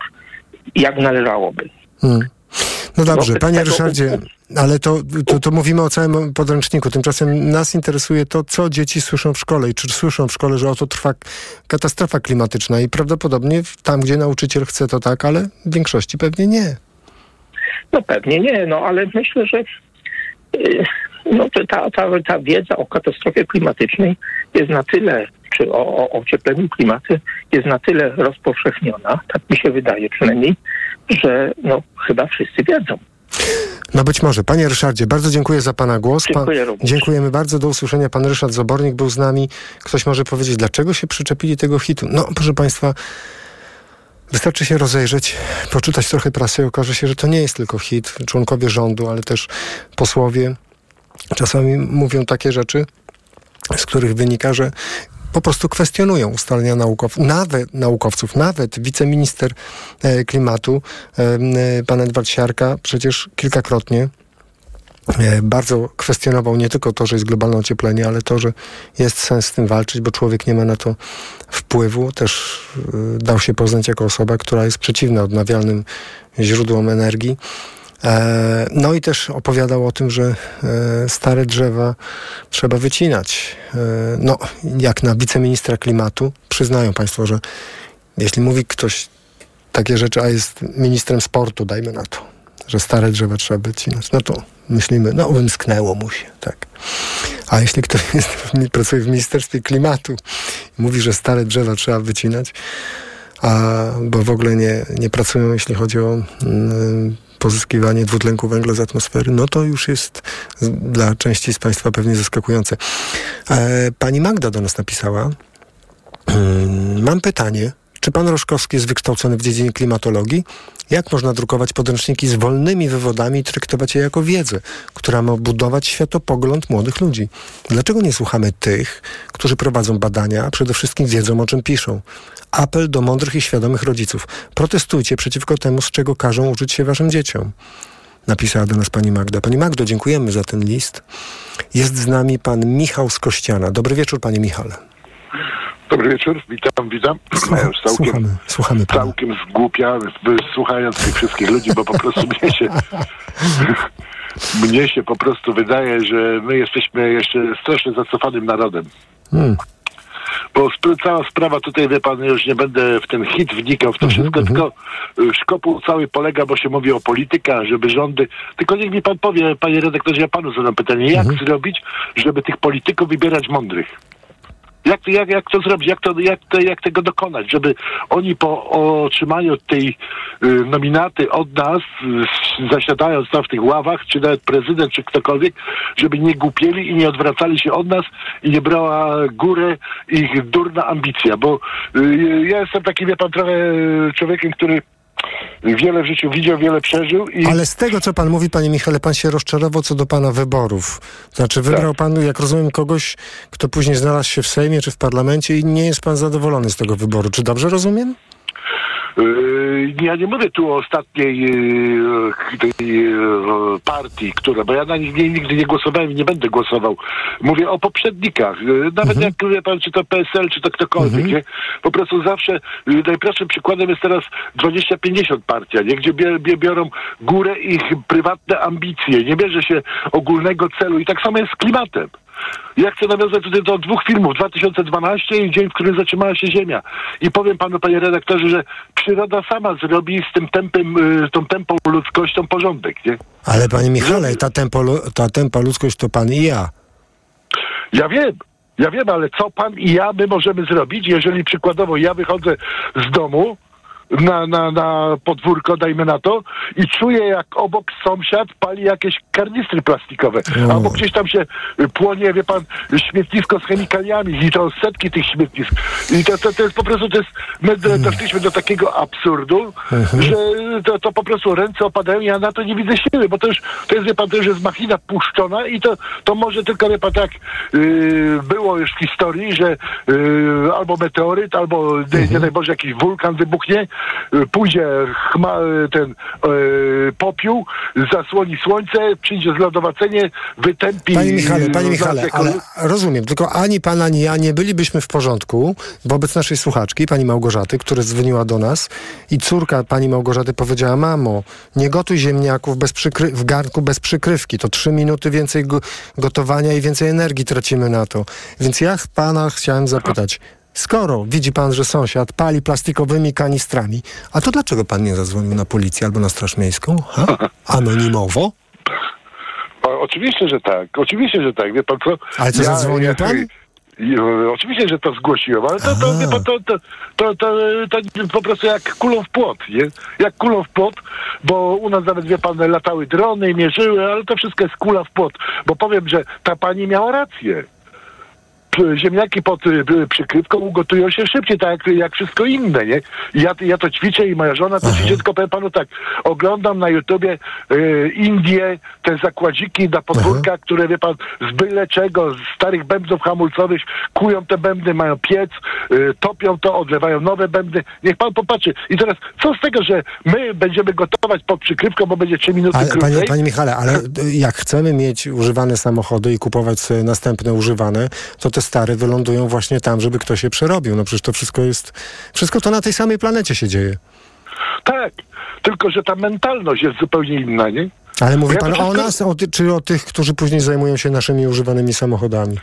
jak należałoby. Hmm. No dobrze, Wobec panie Ryszardzie, ale to, to, to mówimy o całym podręczniku. Tymczasem nas interesuje to, co dzieci słyszą w szkole i czy słyszą w szkole, że oto trwa katastrofa klimatyczna i prawdopodobnie tam, gdzie nauczyciel chce to tak, ale w większości pewnie nie. No pewnie nie, no ale myślę, że y, no, ta, ta, ta wiedza o katastrofie klimatycznej jest na tyle, czy o, o ociepleniu klimatu jest na tyle rozpowszechniona, tak mi się wydaje przynajmniej, że no chyba wszyscy wiedzą. No być może. Panie Ryszardzie, bardzo dziękuję za pana głos. Pa- Dziękuję. Dziękujemy bardzo. Do usłyszenia. Pan Ryszard Zabornik był z nami. Ktoś może powiedzieć, dlaczego się przyczepili tego hitu? No, proszę państwa, wystarczy się rozejrzeć, poczytać trochę prasy i okaże się, że to nie jest tylko hit. Członkowie rządu, ale też posłowie czasami mówią takie rzeczy, z których wynika, że po prostu kwestionują ustalenia naukowców, nawet naukowców, nawet wiceminister e, klimatu, e, e, pan Edward Siarka, przecież kilkakrotnie bardzo kwestionował nie tylko to, że jest globalne ocieplenie, ale to, że jest sens z tym walczyć, bo człowiek nie ma na to wpływu. Też dał się poznać jako osoba, która jest przeciwna odnawialnym źródłom energii. E, No i też opowiadał o tym, że e, stare drzewa trzeba wycinać. E, No, jak na wiceministra klimatu, przyznają Państwo, że jeśli mówi ktoś takie rzeczy, a jest ministrem sportu, dajmy na to, że stare drzewa trzeba wycinać, no to myślimy, no wymsknęło mu się, tak. A jeśli ktoś jest, pracuje w Ministerstwie Klimatu i mówi, że stare drzewa trzeba wycinać, a, bo w ogóle nie, nie pracują, jeśli chodzi o mm, pozyskiwanie dwutlenku węgla z atmosfery, no to już jest dla części z Państwa pewnie zaskakujące. E, pani Magda do nas napisała, mm, mam pytanie, czy pan Roszkowski jest wykształcony w dziedzinie klimatologii? Jak można drukować podręczniki z wolnymi wywodami i traktować je jako wiedzę, która ma budować światopogląd młodych ludzi? Dlaczego nie słuchamy tych, którzy prowadzą badania, a przede wszystkim wiedzą, o czym piszą? Apel do mądrych i świadomych rodziców. Protestujcie przeciwko temu, z czego każą uczyć się waszym dzieciom. Napisała do nas pani Magda. Pani Magdo, dziękujemy za ten list. Jest z nami pan Michał z Kościana. Dobry wieczór, panie Michale. Dobry wieczór, witam, witam. Już całkiem, Słuchamy, słuchamy pana. całkiem zgłupia, słuchając tych wszystkich ludzi, bo po prostu mnie się, mnie się po prostu wydaje, że my jesteśmy jeszcze strasznie zacofanym narodem. Hmm. Bo cała sprawa tutaj, wie pan, już nie będę w ten hit wnikał w to wszystko, tylko y, szkopuł cały polega, bo się mówi o polityka, żeby rządy... Tylko niech mi pan powie, panie redaktorze, ja panu zadam pytanie, jak zrobić, żeby tych polityków wybierać mądrych? Jak, jak, jak to zrobić? Jak, to, jak, to, jak tego dokonać? Żeby oni po otrzymaniu tej y, nominaty od nas, y, zasiadając tam w tych ławach, czy nawet prezydent, czy ktokolwiek, żeby nie głupieli i nie odwracali się od nas i nie brała górę ich durna ambicja. Bo y, ja jestem takim, wie pan, trochę człowiekiem, który wiele w życiu widział, wiele przeżył i Ale z tego, co pan mówi, panie Michale, pan się rozczarował co do pana wyborów. Znaczy, wybrał pan, jak rozumiem, kogoś, kto później znalazł się w Sejmie czy w parlamencie i nie jest pan zadowolony z tego wyboru. Czy dobrze rozumiem? Yy, Ja nie mówię tu o ostatniej yy, tej yy, partii, która, bo ja na nich nigdy nie głosowałem i nie będę głosował. Mówię o poprzednikach. Nawet jak wie pan, czy to PSL, czy to ktokolwiek, nie? Po prostu zawsze najprostszym przykładem jest teraz 20-50 partia, nie? Gdzie biorą górę ich prywatne ambicje. Nie bierze się ogólnego celu i tak samo jest z klimatem. Ja chcę nawiązać tutaj do dwóch filmów, 2012 i dzień, w którym zatrzymała się Ziemia. I powiem panu, panie redaktorze, że przyroda sama zrobi z tym tempem, y, tą tempą ludzkością porządek, nie? Ale panie Michale, ta, tempo, ta tempa ludzkość to pan i ja. Ja wiem, ja wiem, ale co pan i ja my możemy zrobić, jeżeli przykładowo ja wychodzę z domu na, na, na podwórko, dajmy na to, i czuję jak obok sąsiad pali jakieś karnistry plastikowe, albo gdzieś tam się płonie, wie pan, śmietnisko z chemikaliami i to setki tych śmietnisk. I to, to, to jest po prostu, to jest, my do- doszliśmy do takiego absurdu, że to, to po prostu ręce opadają i ja na to nie widzę siły, bo to już, to jest, wie pan, to już jest machina puszczona i to, to może tylko, wie pan, tak yy, było już w historii, że yy, albo meteoryt, albo nie, nie daj Boże jakiś wulkan wybuchnie, pójdzie chma, yy, ten yy, popiół, zasłoni słońce, przyjdzie zlodowacenie, wytępi... Panie Michale, panie Michale, ale rozumiem, tylko ani pan, ani ja nie bylibyśmy w porządku wobec naszej słuchaczki, pani Małgorzaty, która dzwoniła do nas i córka pani Małgorzaty powiedziała, mamo, nie gotuj ziemniaków bez przykry- w garnku bez przykrywki, to trzy minuty więcej go- gotowania i więcej energii tracimy na to. Więc ja pana chciałem zapytać, skoro widzi pan, że sąsiad pali plastikowymi kanistrami, a to dlaczego pan nie zadzwonił na policję albo na Straż Miejską? Ha? Anonimowo? O, oczywiście, że tak. Oczywiście, że tak. Wie pan co? Ale co, zadzwonił pan? I, e, Oczywiście, że to zgłosiłem, ale to, to, wie pan, to, to, to, to, to po prostu jak kulą w płot, nie? Jak kulą w płot, bo u nas nawet, wie pan, latały drony i mierzyły, ale to wszystko jest kula w płot. Bo powiem, że ta pani miała rację. Ziemniaki pod y, przykrywką ugotują się szybciej, tak jak, jak wszystko inne, nie? Ja, ja to ćwiczę i moja żona to ćwiczy, tylko powiem panu tak, oglądam na YouTubie y, Indie, te zakładziki na podwórkach, które, wie pan, z byle czego, z starych bębnów hamulcowych kują te bębny, mają piec, y, topią to, odlewają nowe bębny. Niech pan popatrzy. I teraz, co z tego, że my będziemy gotować pod przykrywką, bo będzie 3 minuty Ale, krócej? panie, panie Michale, ale y, jak chcemy mieć używane samochody i kupować następne używane, to te stare wylądują właśnie tam, żeby ktoś je przerobił. No przecież to wszystko jest, wszystko to na tej samej planecie się dzieje. Tak, tylko że ta mentalność jest zupełnie inna, nie? Ale mówi Ja pan to o wszystko- nas, o ty, czy o tych, którzy później zajmują się naszymi używanymi samochodami?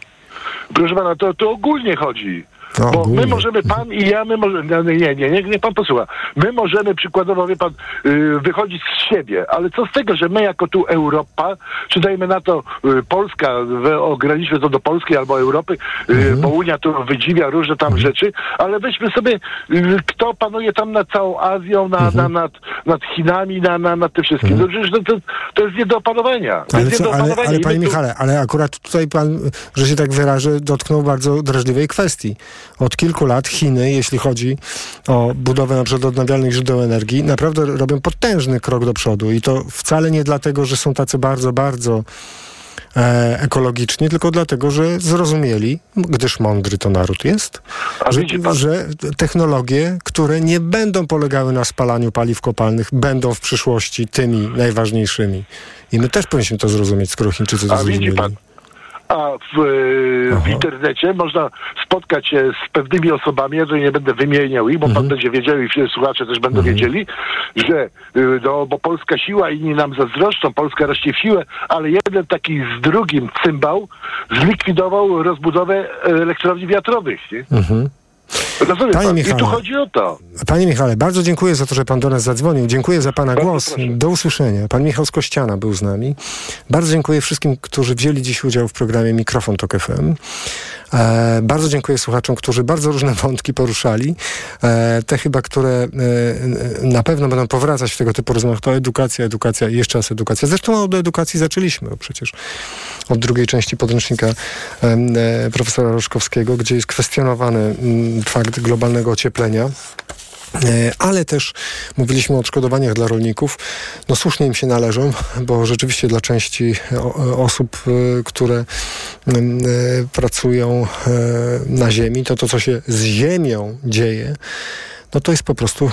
Proszę pana, to, to ogólnie chodzi. No, Bo my możemy, pan i ja, my możemy, nie, nie, nie, nie pan posłucha. My możemy przykładowo, wie pan, yy, wychodzić z siebie, ale co z tego, że my jako tu Europa, czy dajmy na to yy, Polska, ograniczmy to do Polski albo Europy, yy, Mhm. bo Unia tu wydziwia różne tam rzeczy, ale weźmy sobie, kto panuje tam nad całą Azją, na, Mhm. na, nad, nad Chinami, na, na, nad tym wszystkim. No, przecież to, to, to jest nie do opanowania. Ale, nie co, do ale, opanowania. ale my panie tu- Michale, ale akurat tutaj pan, że się tak wyrażę, dotknął bardzo drażliwej kwestii. Od kilku lat Chiny, jeśli chodzi o budowę na przykład odnawialnych źródeł energii, naprawdę robią potężny krok do przodu i to wcale nie dlatego, że są tacy bardzo, bardzo e, ekologiczni, tylko dlatego, że zrozumieli, gdyż mądry to naród jest, że, że technologie, które nie będą polegały na spalaniu paliw kopalnych, będą w przyszłości tymi najważniejszymi. I my też powinniśmy to zrozumieć, skoro Chińczycy to zrozumieli. A w, e, w internecie można spotkać się z pewnymi osobami, ja tutaj nie będę wymieniał ich, bo Mhm. pan będzie wiedział i słuchacze też będą wiedzieli, że y, no, bo Polska siła, inni nam zazdroszczą, Polska rośnie w siłę, ale jeden taki z drugim cymbał zlikwidował rozbudowę elektrowni wiatrowych. Nie? Mhm. Rozumie Panie pan? I Michale. tu chodzi o to. Panie Michale, bardzo dziękuję za to, że pan do nas zadzwonił. Dziękuję za pana głos. Do usłyszenia. Pan Michał z Kościana był z nami. Bardzo dziękuję wszystkim, którzy wzięli dziś udział w programie Mikrofon Tok FM. E, bardzo dziękuję słuchaczom, którzy bardzo różne wątki poruszali. E, te chyba, które e, na pewno będą powracać w tego typu rozmowach, to edukacja, edukacja i jeszcze raz edukacja. Zresztą od edukacji zaczęliśmy, przecież od drugiej części podręcznika e, e, profesora Roszkowskiego, gdzie jest kwestionowany mm, fakt globalnego ocieplenia. E, Ale też mówiliśmy o odszkodowaniach dla rolników. No słusznie im się należą, bo rzeczywiście dla części o- osób, e, które e, pracują e, na ziemi, to to, co się z ziemią dzieje, no to jest po prostu e,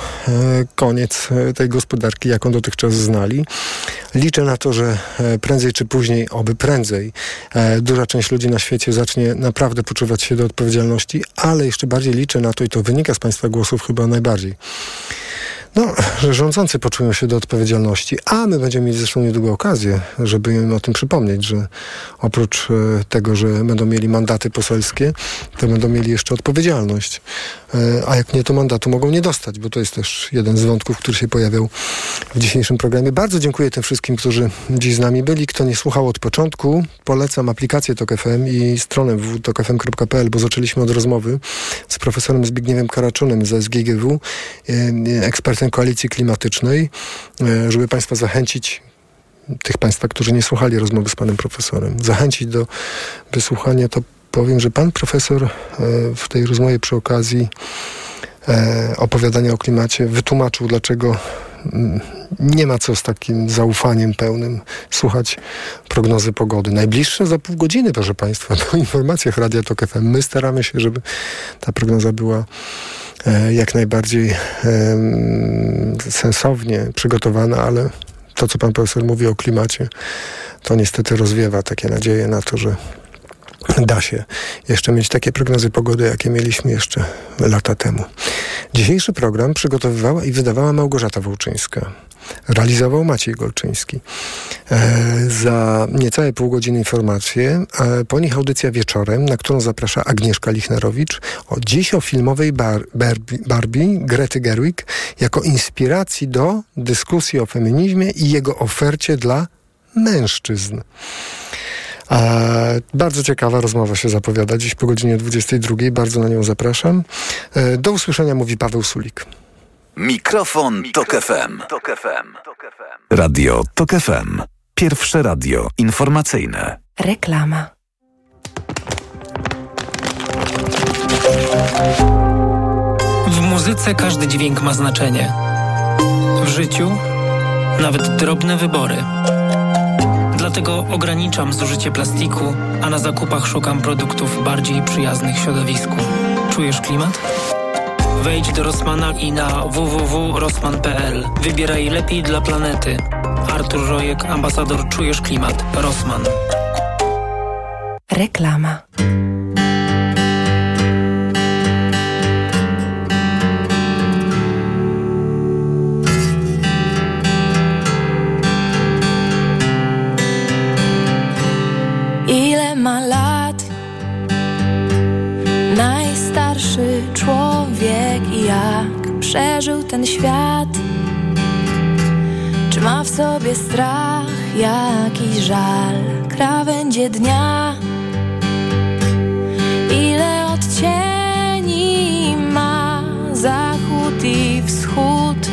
koniec e, tej gospodarki, jaką dotychczas znali. Liczę na to, że e, prędzej czy później, oby prędzej, duża część ludzi na świecie zacznie naprawdę poczuwać się do odpowiedzialności, ale jeszcze bardziej liczę na to, i to wynika z Państwa głosów chyba najbardziej, no, że rządzący poczują się do odpowiedzialności, a my będziemy mieli zresztą niedługo okazję, żeby im o tym przypomnieć, że oprócz e, tego, że będą mieli mandaty poselskie, to będą mieli jeszcze odpowiedzialność. E, A jak nie, to mandatu mogą nie dostać, bo to jest też jeden z wątków, który się pojawiał w dzisiejszym programie. Bardzo dziękuję tym wszystkim, którzy dziś z nami byli. Kto nie słuchał od początku, polecam aplikację TOK FM i stronę www.tokfm.pl, bo zaczęliśmy od rozmowy z profesorem Zbigniewem Karaczunem ze SGGW, e, ekspertem Koalicji Klimatycznej, e, żeby Państwa zachęcić tych Państwa, którzy nie słuchali rozmowy z Panem Profesorem, zachęcić do wysłuchania, to powiem, że Pan Profesor e, w tej rozmowie przy okazji e, opowiadania o klimacie wytłumaczył, dlaczego nie ma co z takim zaufaniem pełnym słuchać prognozy pogody. Najbliższe za pół godziny, proszę Państwa, po informacjach Radia Tok FM. My staramy się, żeby ta prognoza była e, jak najbardziej sensownie przygotowana, ale to, co pan profesor mówi o klimacie, to niestety rozwiewa takie nadzieje na to, że da się jeszcze mieć takie prognozy pogody, jakie mieliśmy jeszcze lata temu. Dzisiejszy program przygotowywała i wydawała Małgorzata Wołczyńska. Realizował Maciej Golczyński. E, za niecałe pół godziny informacje, e, po nich audycja wieczorem, na którą zaprasza Agnieszka Lichnerowicz. O, dziś o filmowej bar, Barbie, Barbie Grety Gerwig jako inspiracji do dyskusji o feminizmie i jego ofercie dla mężczyzn. E, bardzo ciekawa rozmowa się zapowiada dziś po godzinie 22. Bardzo na nią zapraszam. E, do usłyszenia mówi Paweł Sulik. Mikrofon, Tok FM. Radio Tok FM. Pierwsze radio informacyjne. Reklama. W muzyce każdy dźwięk ma znaczenie. W życiu nawet drobne wybory. Dlatego ograniczam zużycie plastiku, a na zakupach szukam produktów bardziej przyjaznych środowisku. Czujesz klimat? Wejdź do Rossmana i na www.rossman.pl. Wybieraj lepiej dla planety. Artur Rojek, ambasador Czujesz Klimat. Rossmann. Reklama. Dnia? Ile odcieni ma zachód i wschód?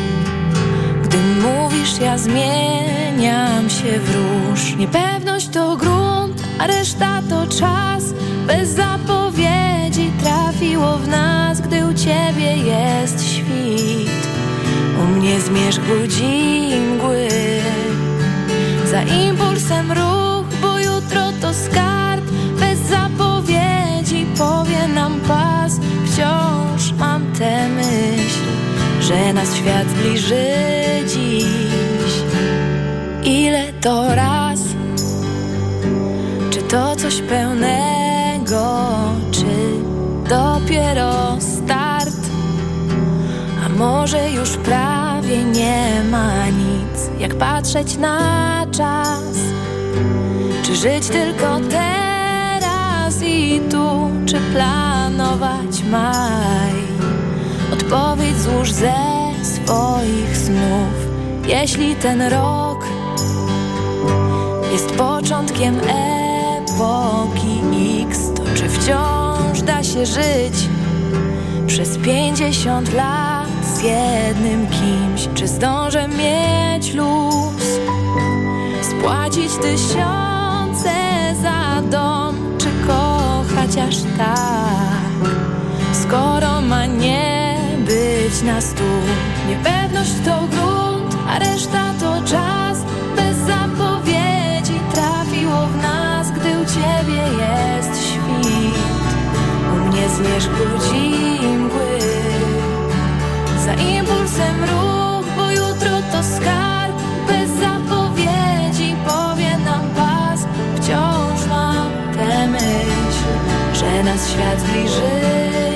Gdy mówisz, ja zmieniam się w róż. Niepewność to grunt, a reszta to czas. Bez zapowiedzi trafiło w nas, gdy u ciebie jest świt. U mnie zmierzch budzi mgły. Za impulsem ruch, że nas świat zbliży dziś. Ile to raz? Czy to coś pełnego, czy dopiero start? A może już prawie nie ma nic, jak patrzeć na czas? Czy żyć tylko teraz i tu, czy planować maj? Odpowiedź złóż ze swoich snów Jeśli ten rok jest początkiem epoki X To czy wciąż da się żyć przez pięćdziesiąt lat z jednym kimś? Czy zdążę mieć luz, spłacić tysiące za dom, czy kochać aż tak? Skoro ma nie na stół, niepewność to grunt, a reszta to czas. Bez zapowiedzi trafiło w nas, gdy u ciebie jest świt. U mnie zmierzch budzi mgły. Za impulsem ruch, bo jutro to skarb. Bez zapowiedzi powie nam pas. Wciąż mam tę myśl, że nas świat zbliży